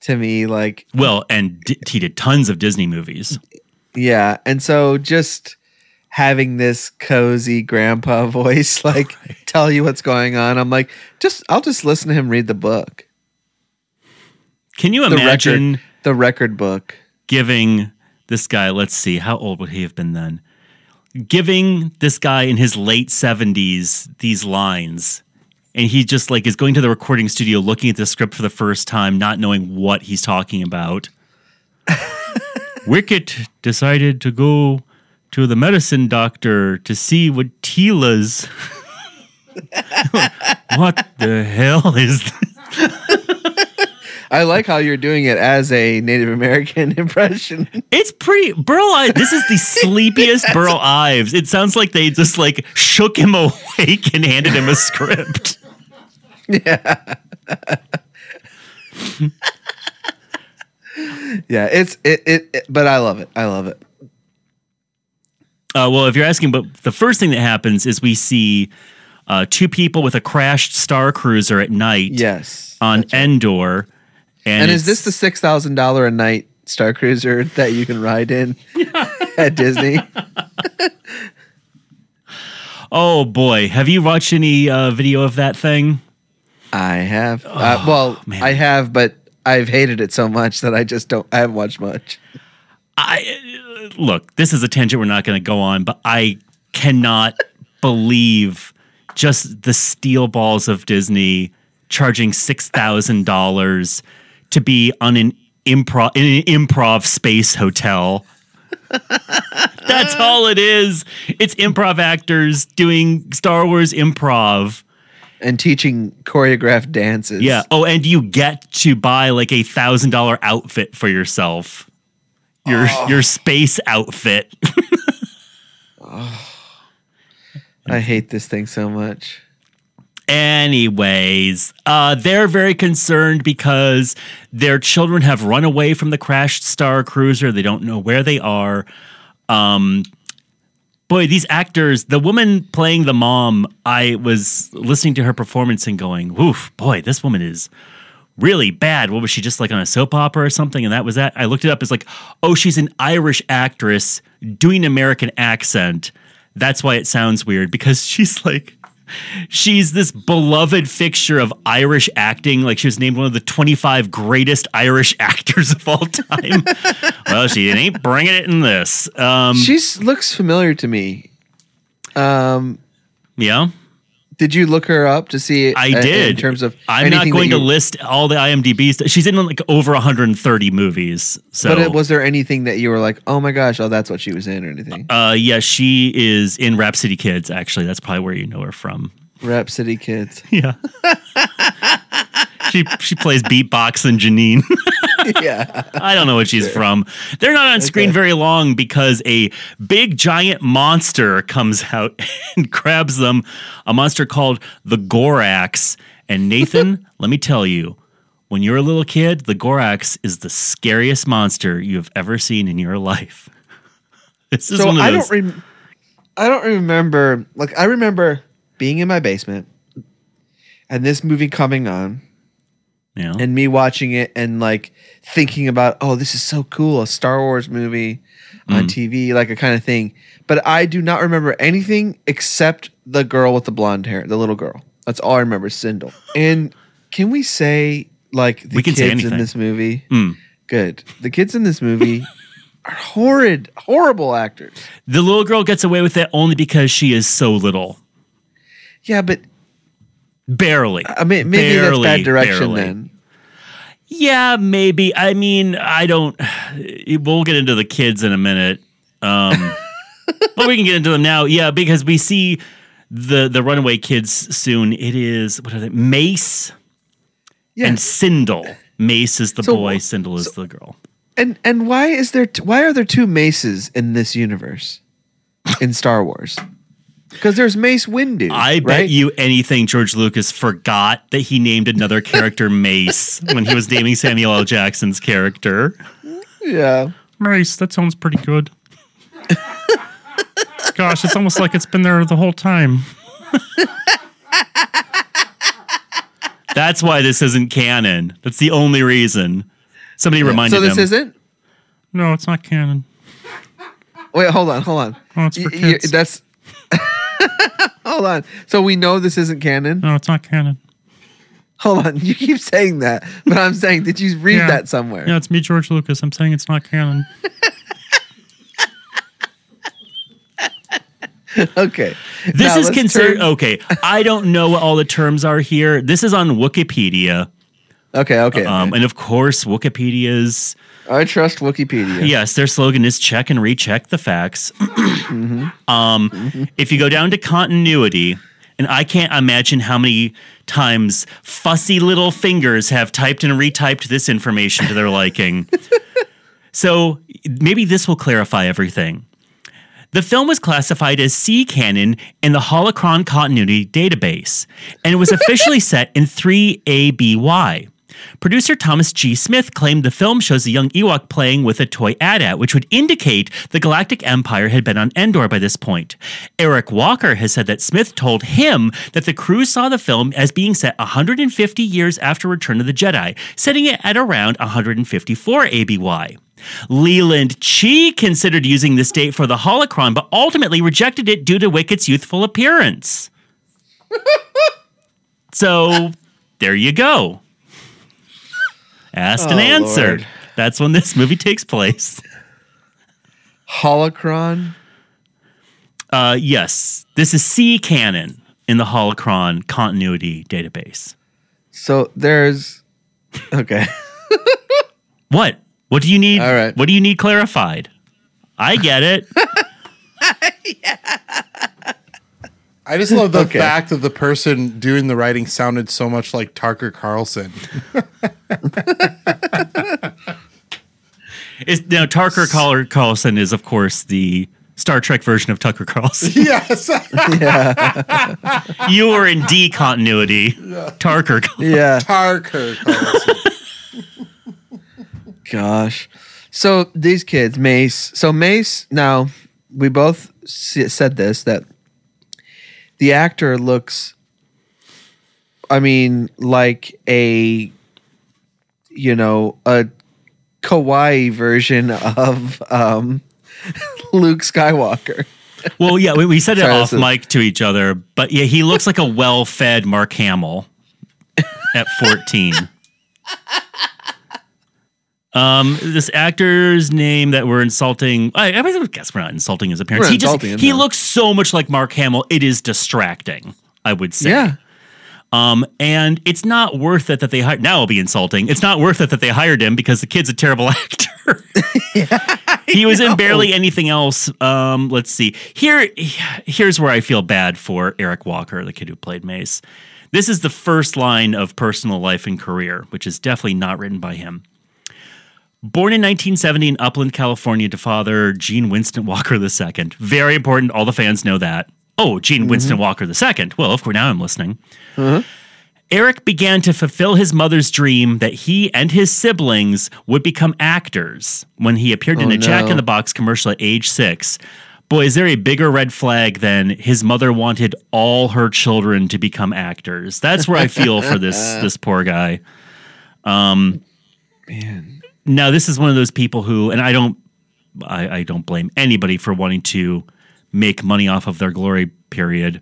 to me. Like, Well, and d- he did tons of Disney movies. yeah. And so just having this cozy grandpa [LAUGHS] voice, like, tell you what's going on, I'm like, just, I'll just listen to him read the book. Can you The imagine? record, the record book. giving this guy, let's see, how old would he have been then? Giving this guy in his late 70s these lines. And he just like is going to the recording studio looking at the script for the first time, not knowing what he's talking about. [LAUGHS] Wicket decided to go to the medicine doctor to see what Tila's. [LAUGHS] what the hell is this? I like how you're doing it as a Native American [LAUGHS] impression. It's pretty Burl Ives. This is the sleepiest [LAUGHS] Burl Ives. It sounds like they just like shook him awake and handed him a script. yeah, yeah, it's it, it, it but I love it. I love it. Uh, well, if you're asking, but the first thing that happens is we see uh, two people with a crashed Star Cruiser at night Yes. on right. Endor. And, And is this the six thousand dollar a night Star Cruiser [LAUGHS] that you can ride in [LAUGHS] at Disney? [LAUGHS] Oh boy, have you watched any uh, video of that thing? I have. uh, well, man. I have, but I've hated it so much that I just don't. I haven't watched much. I look, this is a tangent we're not going to go on, but I cannot believe just the steel balls of Disney charging six thousand dollars to be on an improv in an improv space hotel. That's all it is. It's improv actors doing Star Wars improv. And teaching choreographed dances. Yeah. Oh, and you get to buy like a thousand dollar outfit for yourself. Your your space outfit. [LAUGHS] I hate this thing so much. Anyways, uh, they're very concerned because their children have run away from the crashed Star Cruiser. They don't know where they are. Um, boy, these actors, the woman playing the mom, I was listening to her performance and going, "Oof, boy, this woman is really bad." What was she just like on a soap opera or something? And that was that. I looked it up as like, oh, she's an Irish actress doing an American accent. That's why it sounds weird because she's like she's this beloved fixture of Irish acting. Like she was named one of the 25 greatest Irish [LAUGHS] actors of all time. well, she ain't bringing it in this. Um, She looks familiar to me. Um, yeah, did you look her up to see? I uh, did. In terms of, I'm not going that to list all the IMDb. She's in like over 130 movies. So, But was there anything that you were like, oh my gosh, oh that's what she was in, or anything? uh, yeah, she is in Rhapsody Kids. Actually, that's probably where you know her from. Rhapsody Kids. [LAUGHS] Yeah. [LAUGHS] she she plays beatbox and Janine. [LAUGHS] yeah. I don't know what she's from. They're not on screen very long because a big giant monster comes out [LAUGHS] and grabs them. A monster called the Gorax. And Nathan, [LAUGHS] let me tell you, when you're a little kid, the Gorax is the scariest monster you have ever seen in your life. This is So one of I those. don't rem- I don't remember like I remember being in my basement and this movie coming on yeah. and me watching it and like thinking about oh this is so cool a Star Wars movie on TV like a kind of thing but I do not remember anything except the girl with the blonde hair the little girl that's all I remember Cindel and can we say like the We can say kids in this movie Mm. good the kids in this movie [LAUGHS] are horrid horrible actors The little girl gets away with it only because she is so little. yeah but Barely. I mean maybe that's bad direction barely. then Yeah, maybe. I mean, I don't. [SIGHS] We'll get into the kids in a minute. Um, [LAUGHS] but we can get into them now. Yeah, because we see the the runaway kids soon. It is what are they? Mace yeah and Cindel. Mace is the So- boy. Cindel is the girl. And and why is there t- why are there two Maces in this universe in Star Wars? Because there's Mace Windu. I bet you anything George Lucas forgot that he named another character Mace when he was naming Samuel L. Jackson's character. Yeah. Mace, that sounds pretty good. Gosh, it's almost like it's been there the whole time. That's why this isn't canon. That's the only reason. Somebody reminded So this him. isn't. No, it's not canon. Wait, hold on, hold on. Oh, it's for Y- y- kids. that's. [LAUGHS] hold on. So we know this isn't canon. No, it's not canon. Hold on. You keep saying that, but I'm saying, did you read Yeah. that somewhere? Yeah, it's me, George Lucas. I'm saying it's not canon. [LAUGHS] Okay. This Now is let's considered turn- okay. I don't know what all the terms are here. This is on Wikipedia, Okay. Okay. um, and of course, Wikipedia's I trust Wikipedia. yes, their slogan is check and recheck the facts. [CLEARS THROAT] um, If you go down to continuity, and I can't imagine how many times fussy little fingers have typed and retyped this information to their liking. [LAUGHS] so maybe this will clarify everything. The film was classified as C canon in the Holocron Continuity Database, and it was officially [LAUGHS] set in 3ABY. Producer Thomas G. Smith claimed the film shows a young Ewok playing with a toy AT-AT, which would indicate the Galactic Empire had been on Endor by this point. Eric Walker has said that Smith told him that the crew saw the film as being set 150 years after Return of the Jedi, setting it at around 154 ABY. Leland Chee considered using this date for the holocron, but ultimately rejected it due to Wicket's youthful appearance. [LAUGHS] so there you go. Asked and Oh, answered. Lord. That's when this movie takes place. Holocron. Uh, yes, this is C canon in the holocron continuity database. So there's. Okay. [LAUGHS] What? What do you need? All right. What do you need clarified? I get it. [LAUGHS] I just love the Okay. fact that the person doing the writing sounded so much like Tucker Carlson. [LAUGHS] Is now Tucker Carl- Carlson is of course the Star Trek version of Tucker Carlson. [LAUGHS] yes. you were in D continuity. Tucker. yeah. Tucker Carlson. [LAUGHS] Gosh. So these kids, Mace. So Mace. Now we both said this that the actor looks. I mean, like a, you know, a kawaii version of um, [LAUGHS] Luke Skywalker. Well, yeah, we, we said it Sorry, off is- mic to each other, but yeah, he looks like a well-fed Mark Hamill [LAUGHS] at 14. Um, this actor's name that we're insulting, I, I guess we're not insulting his appearance. We're he just he looks so much like Mark Hamill. It is distracting. I would say. Yeah. Um, and it's not worth it that they hired. Now I'll be insulting. It's not worth it that they hired him because the kid's a terrible [LAUGHS] actor. [LAUGHS] he was in barely anything else. Um, let's see. Here, here's where I feel bad for Eric Walker, the kid who played Mace. This is the first line of personal life and career, which is definitely not written by him. Born in 1970 in Upland, California, to father Gene Winston Walker II. Very important. All the fans know that. Oh, Gene Winston Walker II. Well, of course, now I'm listening. Eric began to fulfill his mother's dream that he and his siblings would become actors when he appeared in Oh, a Jack in the Box commercial at age six. Boy, is there a bigger red flag than his mother wanted all her children to become actors? That's where I feel for this [LAUGHS] this poor guy. Um, Man. now this is one of those people who, and I don't, I, I don't blame anybody for wanting to make money off of their glory period.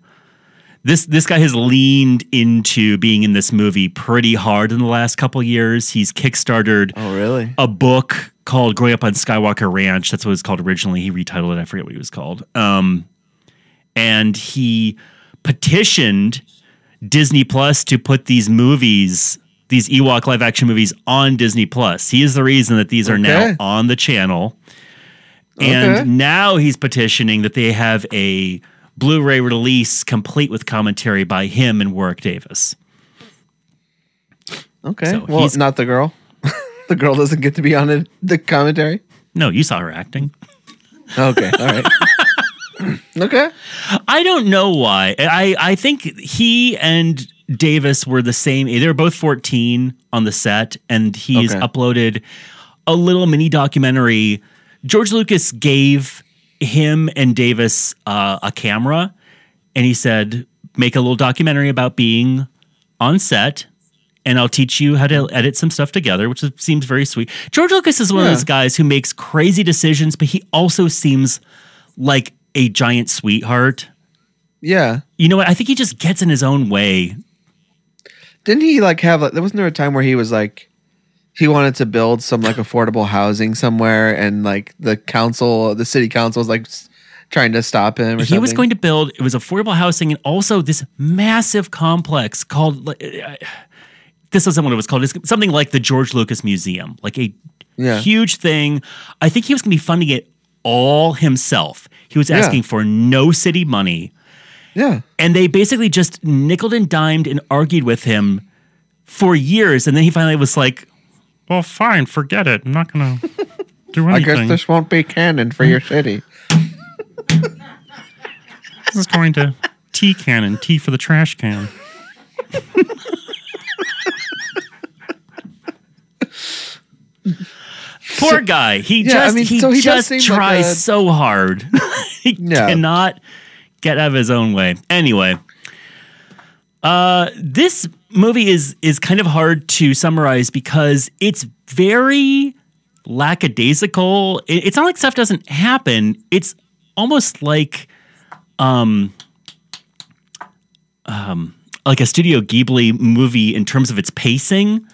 This this guy has leaned into being in this movie pretty hard in the last couple years. He's kickstarted Oh, really? a book called Growing Up on Skywalker Ranch. That's what it was called originally. He retitled it. I forget what he was called. Um, and he petitioned Disney Plus to put these movies, these Ewok live action movies, on Disney Plus. He is the reason that these are now on the channel. And Okay. now he's petitioning that they have a Blu-ray release complete with commentary by him and Warwick Davis. Okay. So well, he's- not the girl. [LAUGHS] the girl doesn't get to be on it, the commentary. No, you saw her acting. Okay. All right. [LAUGHS] okay. I don't know why. I, I think he and Davis were the same. They were both 14 on the set, and he's Okay. uploaded a little mini documentary. George Lucas gave him and Davis uh, a camera, and he said, Make a little documentary about being on set. And I'll teach you how to edit some stuff together, which seems very sweet. George Lucas is one Yeah. of those guys who makes crazy decisions, but he also seems like a giant sweetheart. Yeah. You know what? I think he just gets in his own way. Didn't he like have like there wasn't there a time where he was like he wanted to build some like affordable housing somewhere and like the council the city council was like trying to stop him or He was going to build it was affordable housing and also this massive complex called uh, this isn't what it was called. It's something like the George Lucas Museum, like a Yeah. huge thing. I think he was going to be funding it all himself. He was Yeah. asking for no city money. Yeah. And they basically just nickled and dimed and argued with him for years. And then he finally was like, Well, fine, forget it. I'm not gonna [LAUGHS] do anything. I guess this won't be canon for your city. [LAUGHS] This is going to T cannon, T for the trash can. [LAUGHS] Poor guy. He Yeah, I just mean, he, so he does just seem like tries a- so hard. he Yeah. cannot get out of his own way. Anyway, uh, this movie is is kind of hard to summarize because it's very lackadaisical. It- it's not like stuff doesn't happen. It's almost like um um like a Studio Ghibli movie in terms of its pacing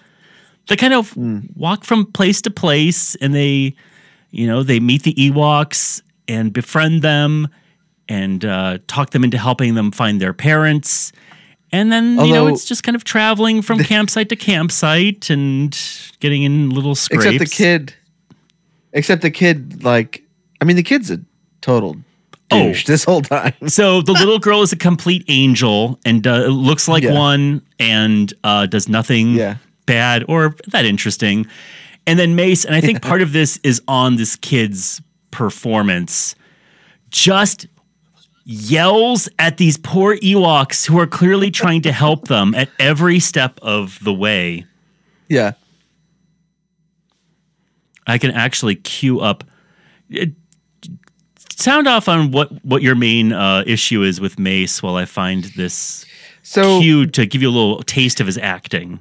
they kind of walk from place to place and they you know they meet the ewoks and befriend them and uh, talk them into helping them find their parents and then you know it's just kind of traveling from [LAUGHS] campsite to campsite and getting in little scrapes Except the kid except the kid like I mean the kid's a total Oh. douche this whole time. so the [LAUGHS] little girl is a complete angel and uh, looks like Yeah. one and uh, does nothing Yeah. bad or that interesting. And then Mace, and I think part of this is on this kid's performance, just yells at these poor Ewoks who are clearly trying to help them at every step of the way. Yeah. I can actually cue up. it- sound off on what what your main uh, issue is with Mace while I find this So cue to give you a little taste of his acting.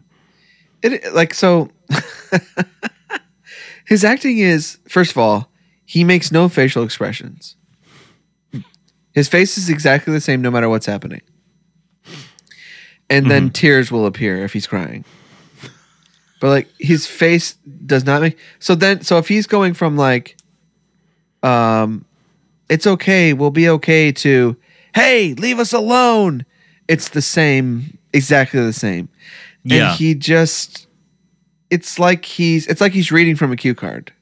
it like so [LAUGHS] his acting is first of all he makes no facial expressions his face is exactly the same no matter what's happening. And then tears will appear if he's crying. But like his face does not make so then so if he's going from like um it's okay we'll be okay to hey leave us alone it's the same exactly the same. Yeah. and he just it's like he's it's like he's reading from a cue card.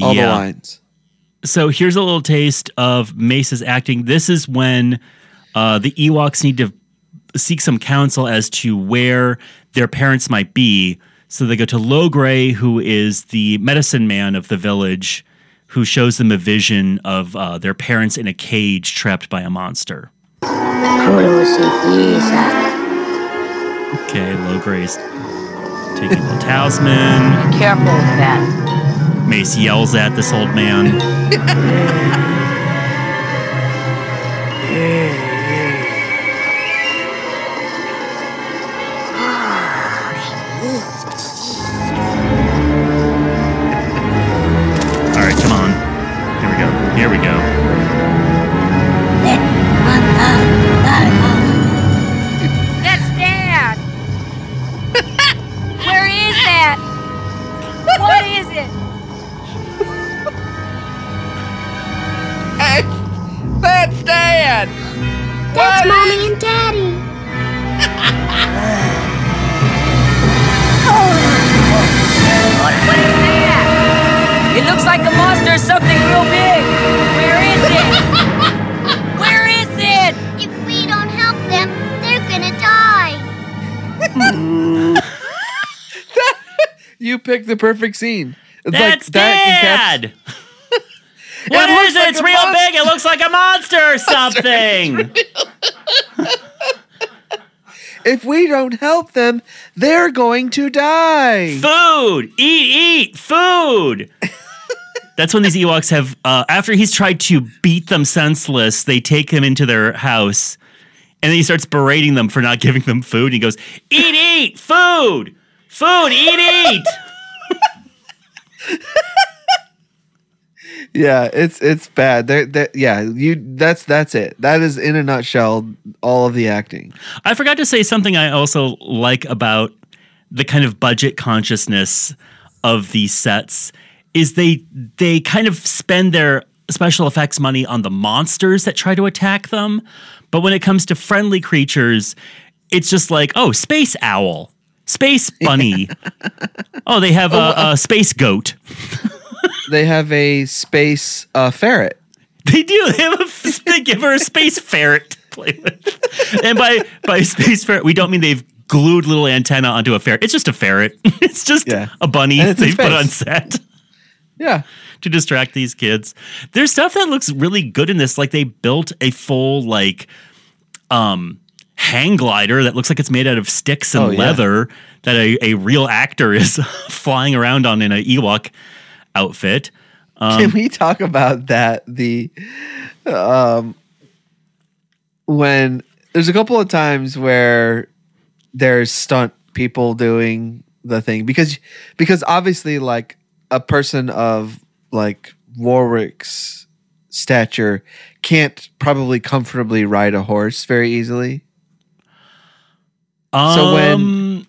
All the lines so here's a little taste of Mace's acting. This is when uh, the Ewoks need to seek some counsel as to where their parents might be. So they go to Logray, who is the medicine man of the village, who shows them a vision of uh, their parents in a cage trapped by a monster. Okay, Logray's taking the talisman. Careful with that. Mace yells at this old man. All right, come on. Here we go. Here we go. That's Dad. That's mommy and daddy. What is that? It looks like a monster or something real big. Where is it? [LAUGHS] Where is it? If we don't help them, they're gonna die. [LAUGHS] You picked the perfect scene. It's That's that Dad! [LAUGHS] What looks is it? like it's real monster. big. It looks like a monster or [LAUGHS] something. [LAUGHS] If we don't help them, they're going to die. food! Eat, eat, food! [LAUGHS] That's when these Ewoks have, uh, after he's tried to beat them senseless, they take him into their house and then he starts berating them for not giving them food. He goes, Eat, eat, food! Food, eat, eat! Yeah, it's it's bad. They're, they yeah, you that's that's it. That is in a nutshell all of the acting. I forgot to say something I also like about the kind of budget consciousness of these sets is they they kind of spend their special effects money on the monsters that try to attack them, but when it comes to friendly creatures, it's just like, oh, space owl, space bunny. [LAUGHS] oh, they have a, oh, a space goat. They have a space uh, ferret. They do. They, have a, they give her a space ferret to play with. And by by space ferret, we don't mean they've glued little antenna onto a ferret. It's just a ferret. [LAUGHS] It's just Yeah. a bunny And it's in they've put on set Yeah. to distract these kids. There's stuff that looks really good in this. Like they built a full like um hang glider that looks like it's made out of sticks and Oh, yeah. leather that a, a real actor is [LAUGHS] flying around on in a Ewok outfit. Can we talk about that? The um when there's a couple of times where there's stunt people doing the thing because because obviously like a person of like Warwick's stature can't probably comfortably ride a horse very easily. So when- Um,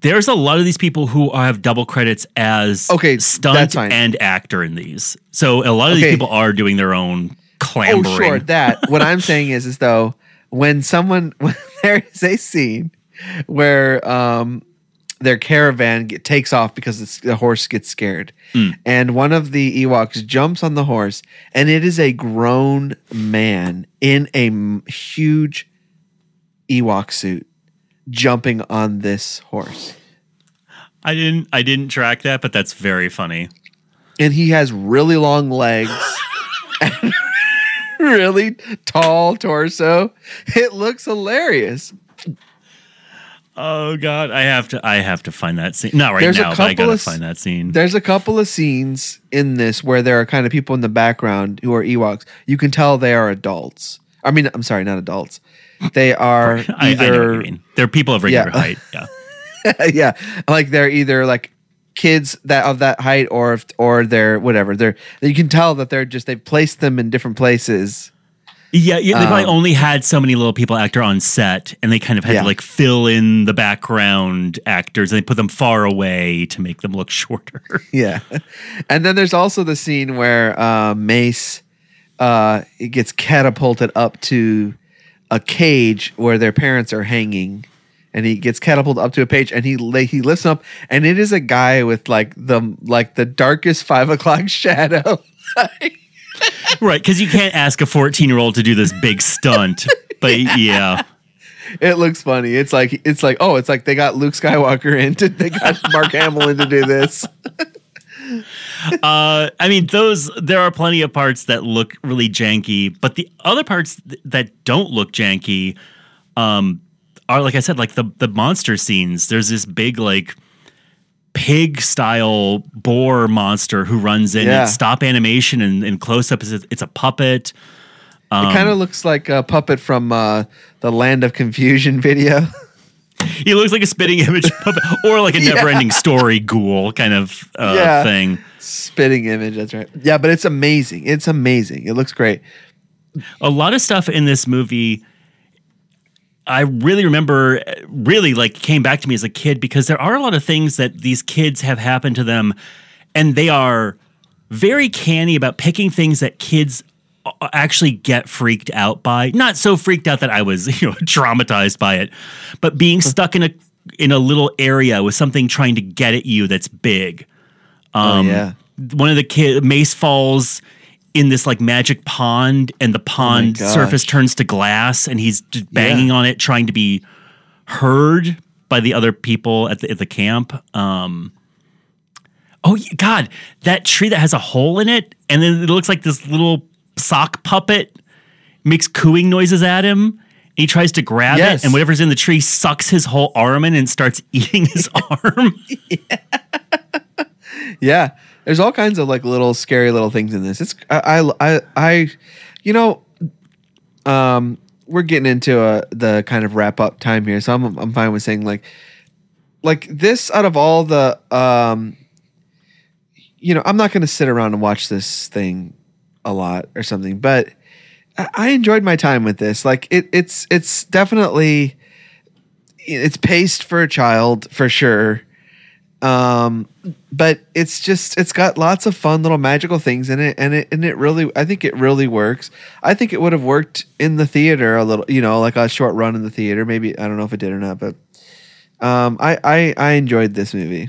there's a lot of these people who have double credits as Okay, stunt and actor in these. So a lot of these people are doing their own clambering. Oh, sure. That what I'm saying is, is though when someone [LAUGHS] when there is a scene where um their caravan get, takes off because it's, the horse gets scared, and one of the Ewoks jumps on the horse, and it is a grown man in a m- huge Ewok suit jumping on this horse, I didn't I didn't track that, but that's very funny. and he has really long legs. [LAUGHS] and Really tall torso. It looks hilarious. Oh god, I have to I have to find that scene. Not right There's now, but I gotta of find that scene. There's a couple of scenes in this where there are kind of people in the background who are Ewoks. You can tell they are adults. I mean, I'm sorry, not adults. They are [LAUGHS] I, I know what either you mean. They're people of regular Yeah. height. Yeah. [LAUGHS] yeah, like they're either like kids that of that height or or they're whatever. They're you can tell that they're just they've placed them in different places. Yeah, yeah, they probably Um, only had so many little people actor on set, and they kind of had Yeah. to like fill in the background actors, and they put them far away to make them look [LAUGHS] shorter. Yeah, and then there's also the scene where uh, Mace uh, it gets catapulted up to a cage where their parents are hanging, and he gets catapulted up to a page, and he he lifts up, and it is a guy with like the like the darkest five o'clock [LAUGHS] shadow. [LAUGHS] right, because you can't ask a 14 year old to do this big stunt. But [LAUGHS] yeah, it looks funny. It's like it's like oh, it's like they got Luke Skywalker in to they got Mark Hamill in to do this. [LAUGHS] Uh, I mean, those there are plenty of parts that look really janky, but the other parts th- that don't look janky um, are like I said, like the the monster scenes. There's this big like pig style boar monster who runs in. Yeah. Stop animation and, and close up. It's a, it's a puppet. it kind of looks like a puppet from uh, the Land of Confusion [LAUGHS] video. He looks like a spitting [LAUGHS] image puppet, or like a never ending story ghoul kind of uh, Yeah. thing. Spitting image. That's right. Yeah, but it's amazing. It's amazing. It looks great. a lot of stuff in this movie I really remember really like came back to me as a kid because there are a lot of things that these kids have happened to them and they are very canny about picking things that kids actually get freaked out by. Not so freaked out that I was, [LAUGHS] you know, traumatized by it, but being stuck in a in a little area with something trying to get at you that's big oh yeah. one of the kid Mace falls in this like magic pond, and the pond gosh. surface turns to glass, and he's just banging Yeah. on it, trying to be heard by the other people at the at the camp. Um, oh God, that tree that has a hole in it, and then it looks like this little sock puppet makes cooing noises at him. He tries to grab Yes. it, and whatever's in the tree sucks his whole arm in and starts [LAUGHS] eating his [LAUGHS] arm. Yeah, there's all kinds of like little scary little things in this. It's I I I, I you know, um, we're getting into a, the kind of wrap up time here, so I'm I'm fine with saying like, like this out of all the um, you know, I'm not going to sit around and watch this thing a lot or something, but I, enjoyed my time with this. Like it, it's it's definitely it's paced for a child for sure. Um but it's just it's got lots of fun little magical things in it and it and it really i think it really works. I think it would have worked in the theater a little you know like a short run in the theater maybe i don't know if it did or not but um i i, I enjoyed this movie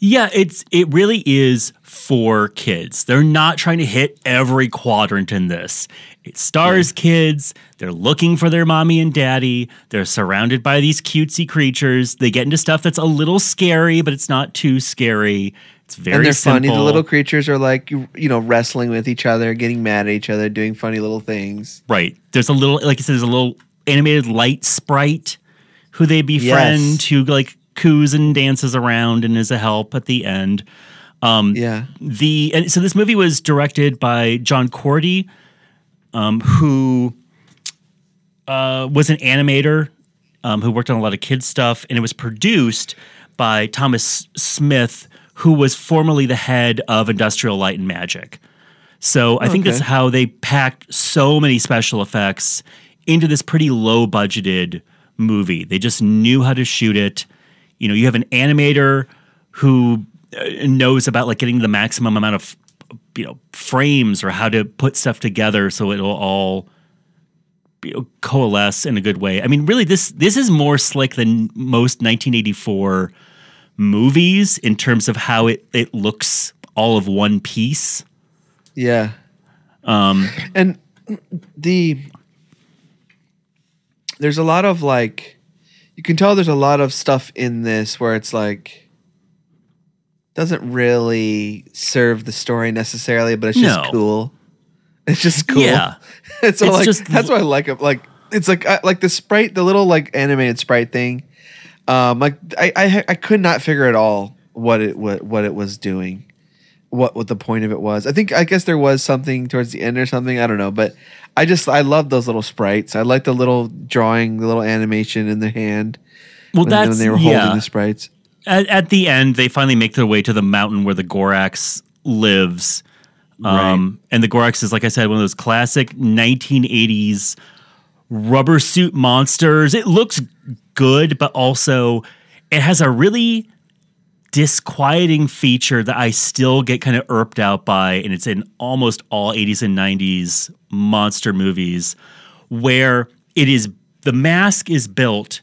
Yeah, it's it really is for kids. They're not trying to hit every quadrant in this. It stars kids. They're looking for their mommy and daddy. They're surrounded by these cutesy creatures. They get into stuff that's a little scary, but it's not too scary. It's very and they're simple. funny the little creatures are like you, you know wrestling with each other getting mad at each other doing funny little things Right. There's a little, like I said, there's a little animated light sprite who they befriend, Yes. who like coos and dances around and is a help at the end. Um, yeah the and so this movie was directed by John Korty, um, who uh, was an animator um, who worked on a lot of kids stuff, and it was produced by Thomas Smith, who was formerly the head of Industrial Light and Magic. So I think that's how they packed so many special effects into this pretty low budgeted movie. They just knew how to shoot it. You know, you have an animator who uh, knows about like getting the maximum amount of you know frames or how to put stuff together so it'll all you know, coalesce in a good way. I mean, really, this this is more slick than most 1984 movies in terms of how it it looks all of one piece. Yeah. Um, and the there's a lot of like you can tell there's a lot of stuff in this where it's like doesn't really serve the story necessarily, but it's just No. cool. It's just cool. Yeah. [LAUGHS] it's so It's like just- that's what I like. it. Like it's like I, like the sprite, the little like animated sprite thing. Um, like I, I I could not figure at all what it what what it was doing what what the point of it was. I think I guess there was something towards the end or something. I don't know, but I just I love those little sprites. I like the little drawing, the little animation in the hand. well, when, that's when they were yeah. holding the sprites. at, at the end, they finally make their way to the mountain where the Gorax lives. Um, And the Gorax is, like I said, one of those classic 1980s rubber suit monsters. It looks good, but also it has a really disquieting feature that I still get kind of irped out by, and it's in almost all 80s and 90s monster movies, where it is the mask is built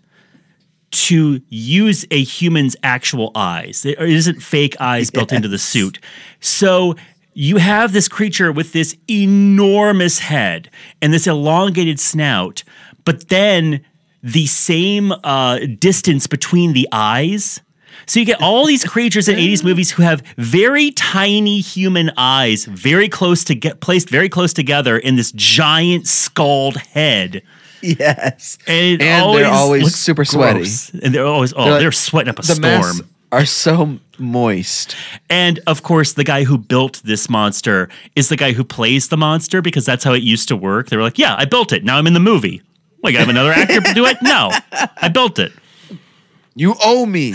to use a human's actual eyes. It isn't fake eyes built into the suit. So you have this creature with this enormous head and this elongated snout, but then the same uh, distance between the eyes. So you get all these creatures in 80s movies who have very tiny human eyes, very close to get placed very close together in this giant skulled head. Yes. And, it And always they're always looks super sweaty. gross. And they're always oh, They're they're, sweating up a the masks storm. are so moist. And of course, the guy who built this monster is the guy who plays the monster because that's how it used to work. They were like, "Yeah, I built it. Now I'm in the movie. Like, I have another actor to do it. No, I built it." You owe me.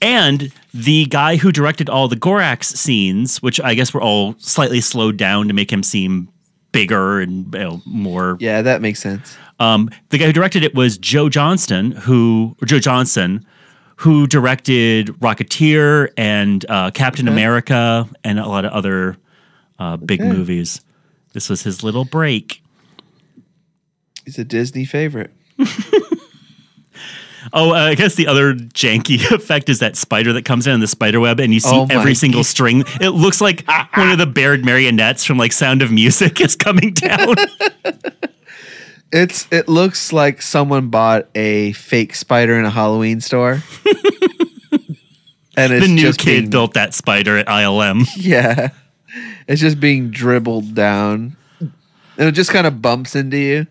And the guy who directed all the Gorax scenes, which I guess were all slightly slowed down to make him seem bigger and you know, more Yeah, that makes sense. Um, the guy who directed it was Joe Johnston, who or Joe Johnson, who directed Rocketeer and uh, Captain America and a lot of other uh, big movies. This was his little break. He's a Disney favorite. [LAUGHS] Oh, uh, I guess the other janky [LAUGHS] effect is that spider that comes in in the spider web, and you see Oh every single God. string. It looks like [LAUGHS] one of the bared marionettes from like Sound of Music [LAUGHS] is coming down. It's it looks like someone bought a fake spider in a Halloween store. and it's the new kid being- built that spider at ILM. Yeah. It's just being dribbled down. And it just kind of bumps into you.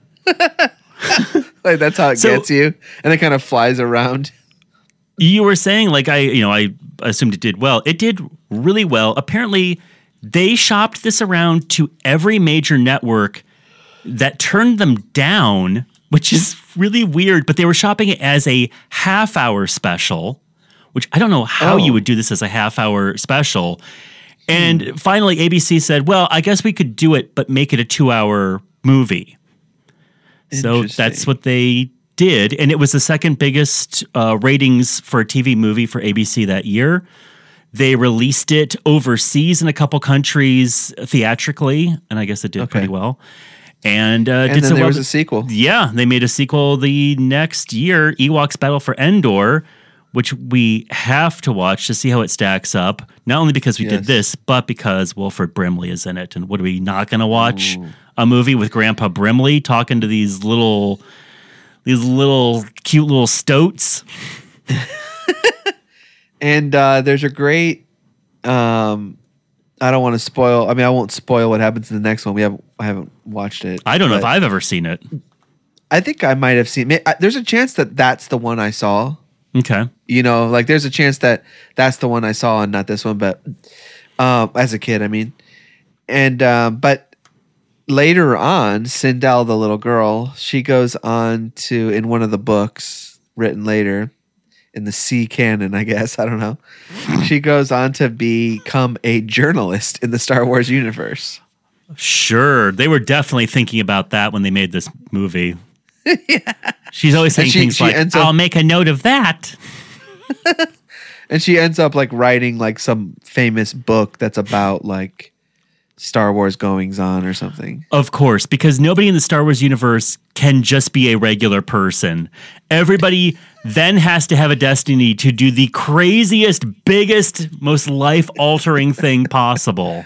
Like that's how it So- gets you. And it kind of flies around. you were saying like i you know i assumed it did well it did really well apparently they shopped this around to every major network that turned them down which is really weird but they were shopping it as a half hour special which i don't know how Oh. you would do this as a half hour special and hmm. finally abc said well i guess we could do it but make it a two hour movie so that's what they did, and it was the second biggest uh, ratings for a TV movie for ABC that year. They released it overseas in a couple countries theatrically, and I guess it did Okay. pretty well. And, uh, And did so there well. was a sequel. yeah, they made a sequel the next year, Ewoks Battle for Endor, which we have to watch to see how it stacks up. Not only because we did this, but because Wilford Brimley is in it. And what are we not going to watch? A movie with Grandpa Brimley talking to these little, these little cute little stoats. [LAUGHS] And uh, there's a great um I don't want to spoil I mean I won't spoil what happens in the next one. We have I haven't watched it. I don't know if I've ever seen it. I think I might have seen I- there's a chance that that's the one I saw. Okay. you know like there's a chance that that's the one i saw and not this one but um as a kid i mean and um but later on cindel the little girl she goes on to in one of the books written later in the c canon i guess i don't know she goes on to become a journalist in the star wars universe Sure. They were definitely thinking about that when they made this movie. [LAUGHS] yeah. She's always saying she- things she like, up- I'll make a note of that. [LAUGHS] and she ends up like writing like some famous book that's about like star wars goings on or something Of course, because nobody in the Star Wars universe can just be a regular person. Everybody then has to have a destiny to do the craziest, biggest, most life altering thing possible.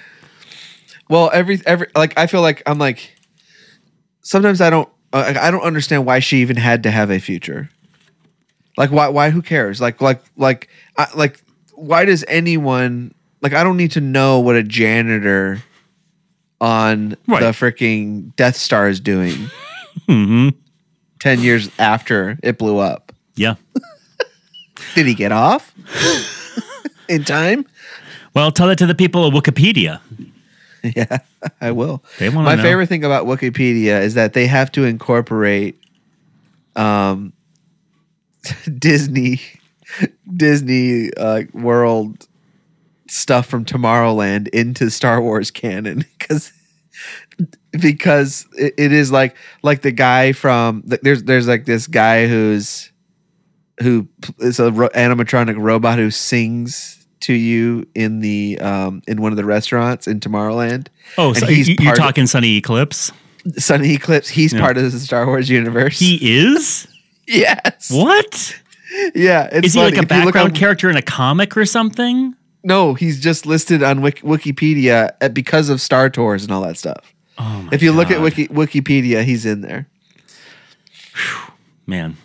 Well, every every like I feel like I'm like sometimes I don't uh, I don't understand why she even had to have a future. Like why why who cares? Like like like I, like why does anyone like I don't need to know what a janitor on Right. the freaking Death Star is doing. [LAUGHS] hmm 10 years after it blew up. Yeah. [LAUGHS] Did he get off [LAUGHS] in time? Well, tell it to the people of Wikipedia. Yeah, I will. They My know. favorite thing about Wikipedia is that they have to incorporate um Disney Disney uh, World stuff from Tomorrowland into Star Wars canon because because it, it is like like the guy from there's there's like this guy who's who is a ro- animatronic robot who sings to you in the um in one of the restaurants in Tomorrowland. Oh, so he's you, you're part of- talking Sonny Eclipse? Sonny Eclipse. He's Yeah. part of the Star Wars universe. He is? [LAUGHS] yes. What? Yeah. It's Is he funny. like a If background on- character in a comic or something? No, he's just listed on Wik- Wikipedia uh, because of Star Tours and all that stuff. Oh my if you look at Wiki- Wikipedia, he's in there. Man.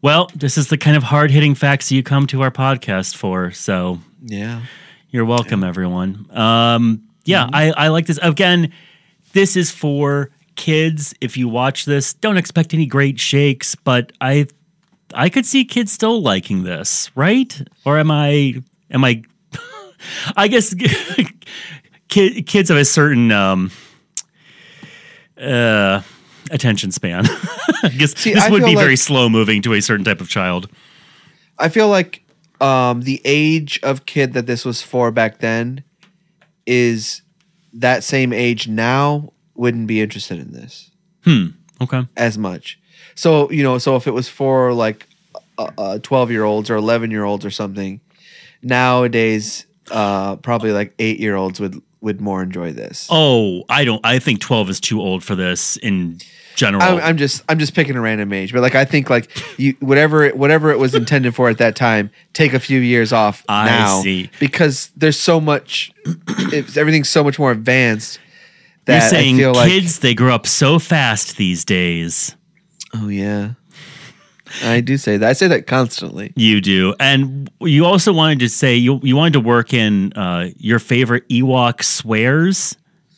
Well, this is the kind of hard hitting facts you come to our podcast for. So Yeah. you're welcome, everyone. Um, yeah, Mm-hmm. I, I like this. Again, this is for kids. If you watch this, don't expect any great shakes, but I I could see kids still liking this, right? Or am I am I I guess [LAUGHS] kid, kids have a certain um uh attention span. [LAUGHS] I guess See, this I would be very slow moving to a certain type of child. I feel like um, the age of kid that this was for back then is that same age now wouldn't be interested in this Hmm. Okay. as much. So you know, so if it was for like uh, twelve year olds or eleven year olds or something, nowadays uh, probably like eight year olds would would more enjoy this. Oh, I don't. I think twelve is too old for this in general. I'm, I'm just I'm just picking a random age, but like I think like you whatever it, whatever it was intended for at that time, take a few years off I now see. because there's so much, it's, everything's so much more advanced. That You're saying I feel like kids they grow up so fast these days. oh yeah, I do say that I say that constantly. You do, and you also wanted to say you you wanted to work in uh, your favorite Ewok swears.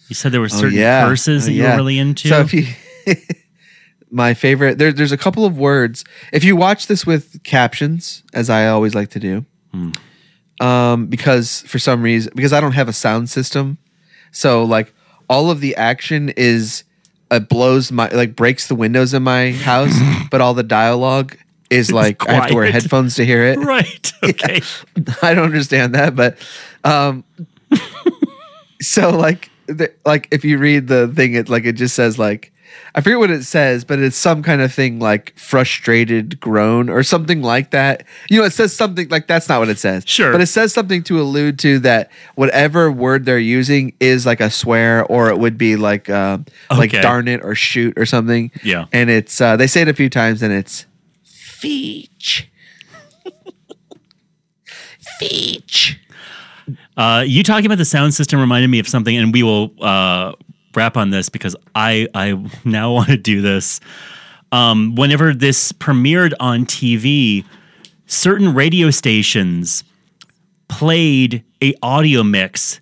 You said there were certain oh yeah, curses Oh, that you were really into. So if you. [LAUGHS] My favorite there, there's a couple of words. If you watch this with captions, as I always like to do, um, because for some reason, because I don't have a sound system, so like all of the action is it blows my like breaks the windows in my house, [LAUGHS] but all the dialogue is like I have to wear headphones to hear it. [LAUGHS] right? [LAUGHS] Okay. I don't understand that, but um, so like the, like if you read the thing, it like it just says like I forget what it says, but it's some kind of thing like frustrated groan or something like that. You know, it says something like that's not what it says. Sure. but it says something to allude to that whatever word they're using is like a swear, or it would be like uh, like darn it or shoot or something. Yeah. and it's uh, they say it a few times, and it's feech. [LAUGHS] Feech. Uh, you talking about the sound system reminded me of something, and we will uh, wrap on this because I I now [LAUGHS] want to do this. Um, whenever this premiered on TV, certain radio stations played a audio mix,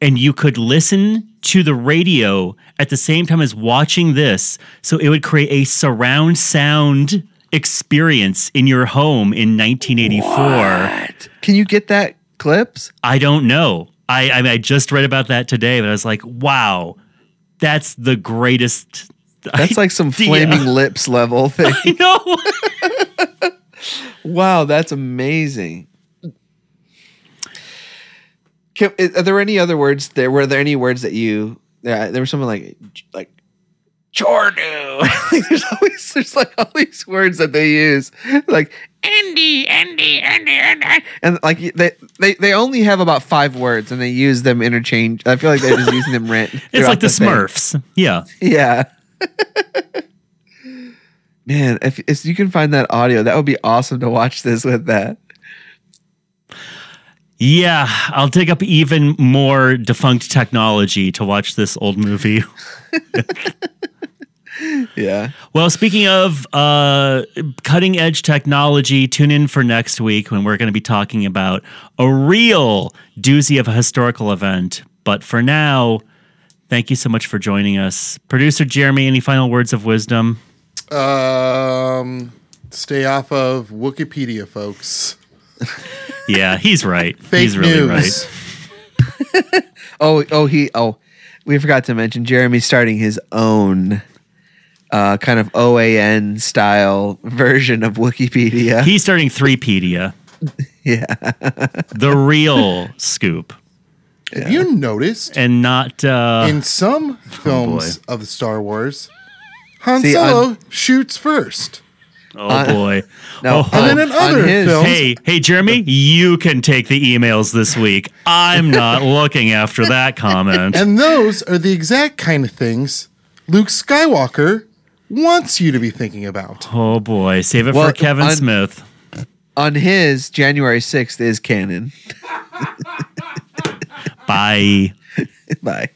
and you could listen to the radio at the same time as watching this. So it would create a surround sound experience in your home in 1984. Can you get that clips? I don't know. I I, mean, I just read about that today, but I was like, wow, that's the greatest. That's like some [LAUGHS] flaming lips level [LAUGHS] thing. I know. [LAUGHS] wow, that's amazing. Can, are there any other words there? Were there any words that you? Yeah, there was something like like Jordu. [LAUGHS] there's always there's like all these words that they use, like Andy, Andy, Andy, Andy, and like they they they only have about five words, and they use them interchange. I feel like they're just using them rent. [LAUGHS] It's like the, thing. Smurfs. Yeah. Yeah. [LAUGHS] Man, if, if you can find that audio, that would be awesome to watch this with that. Yeah, I'll dig up even more defunct technology to watch this old movie. [LAUGHS] Yeah. Well, speaking of uh, cutting edge technology, tune in for next week when we're going to be talking about a real doozy of a historical event. But for now, thank you so much for joining us. Producer Jeremy, any final words of wisdom? Um, stay off of Wikipedia, folks. [LAUGHS] Yeah, he's right. [LAUGHS] Fake he's really news. right. Oh, oh, he, oh, we forgot to mention Jeremy's starting his own uh, kind of OAN style version of Wikipedia. He's starting Threepedia, [LAUGHS] yeah. the real scoop, Have you noticed and not. Uh, in some [LAUGHS] films of Star Wars, Han See, Solo on- shoots first, oh uh, boy. No, Oh, and then on- in other his- films, Hey, hey, Jeremy, you can take the emails this week. I'm not [LAUGHS] looking after that comment. and those are the exact kind of things Luke Skywalker wants you to be thinking about. Oh boy, save it Well, for Kevin on- Smith. on his January 6th is canon. Bye. [LAUGHS] Bye.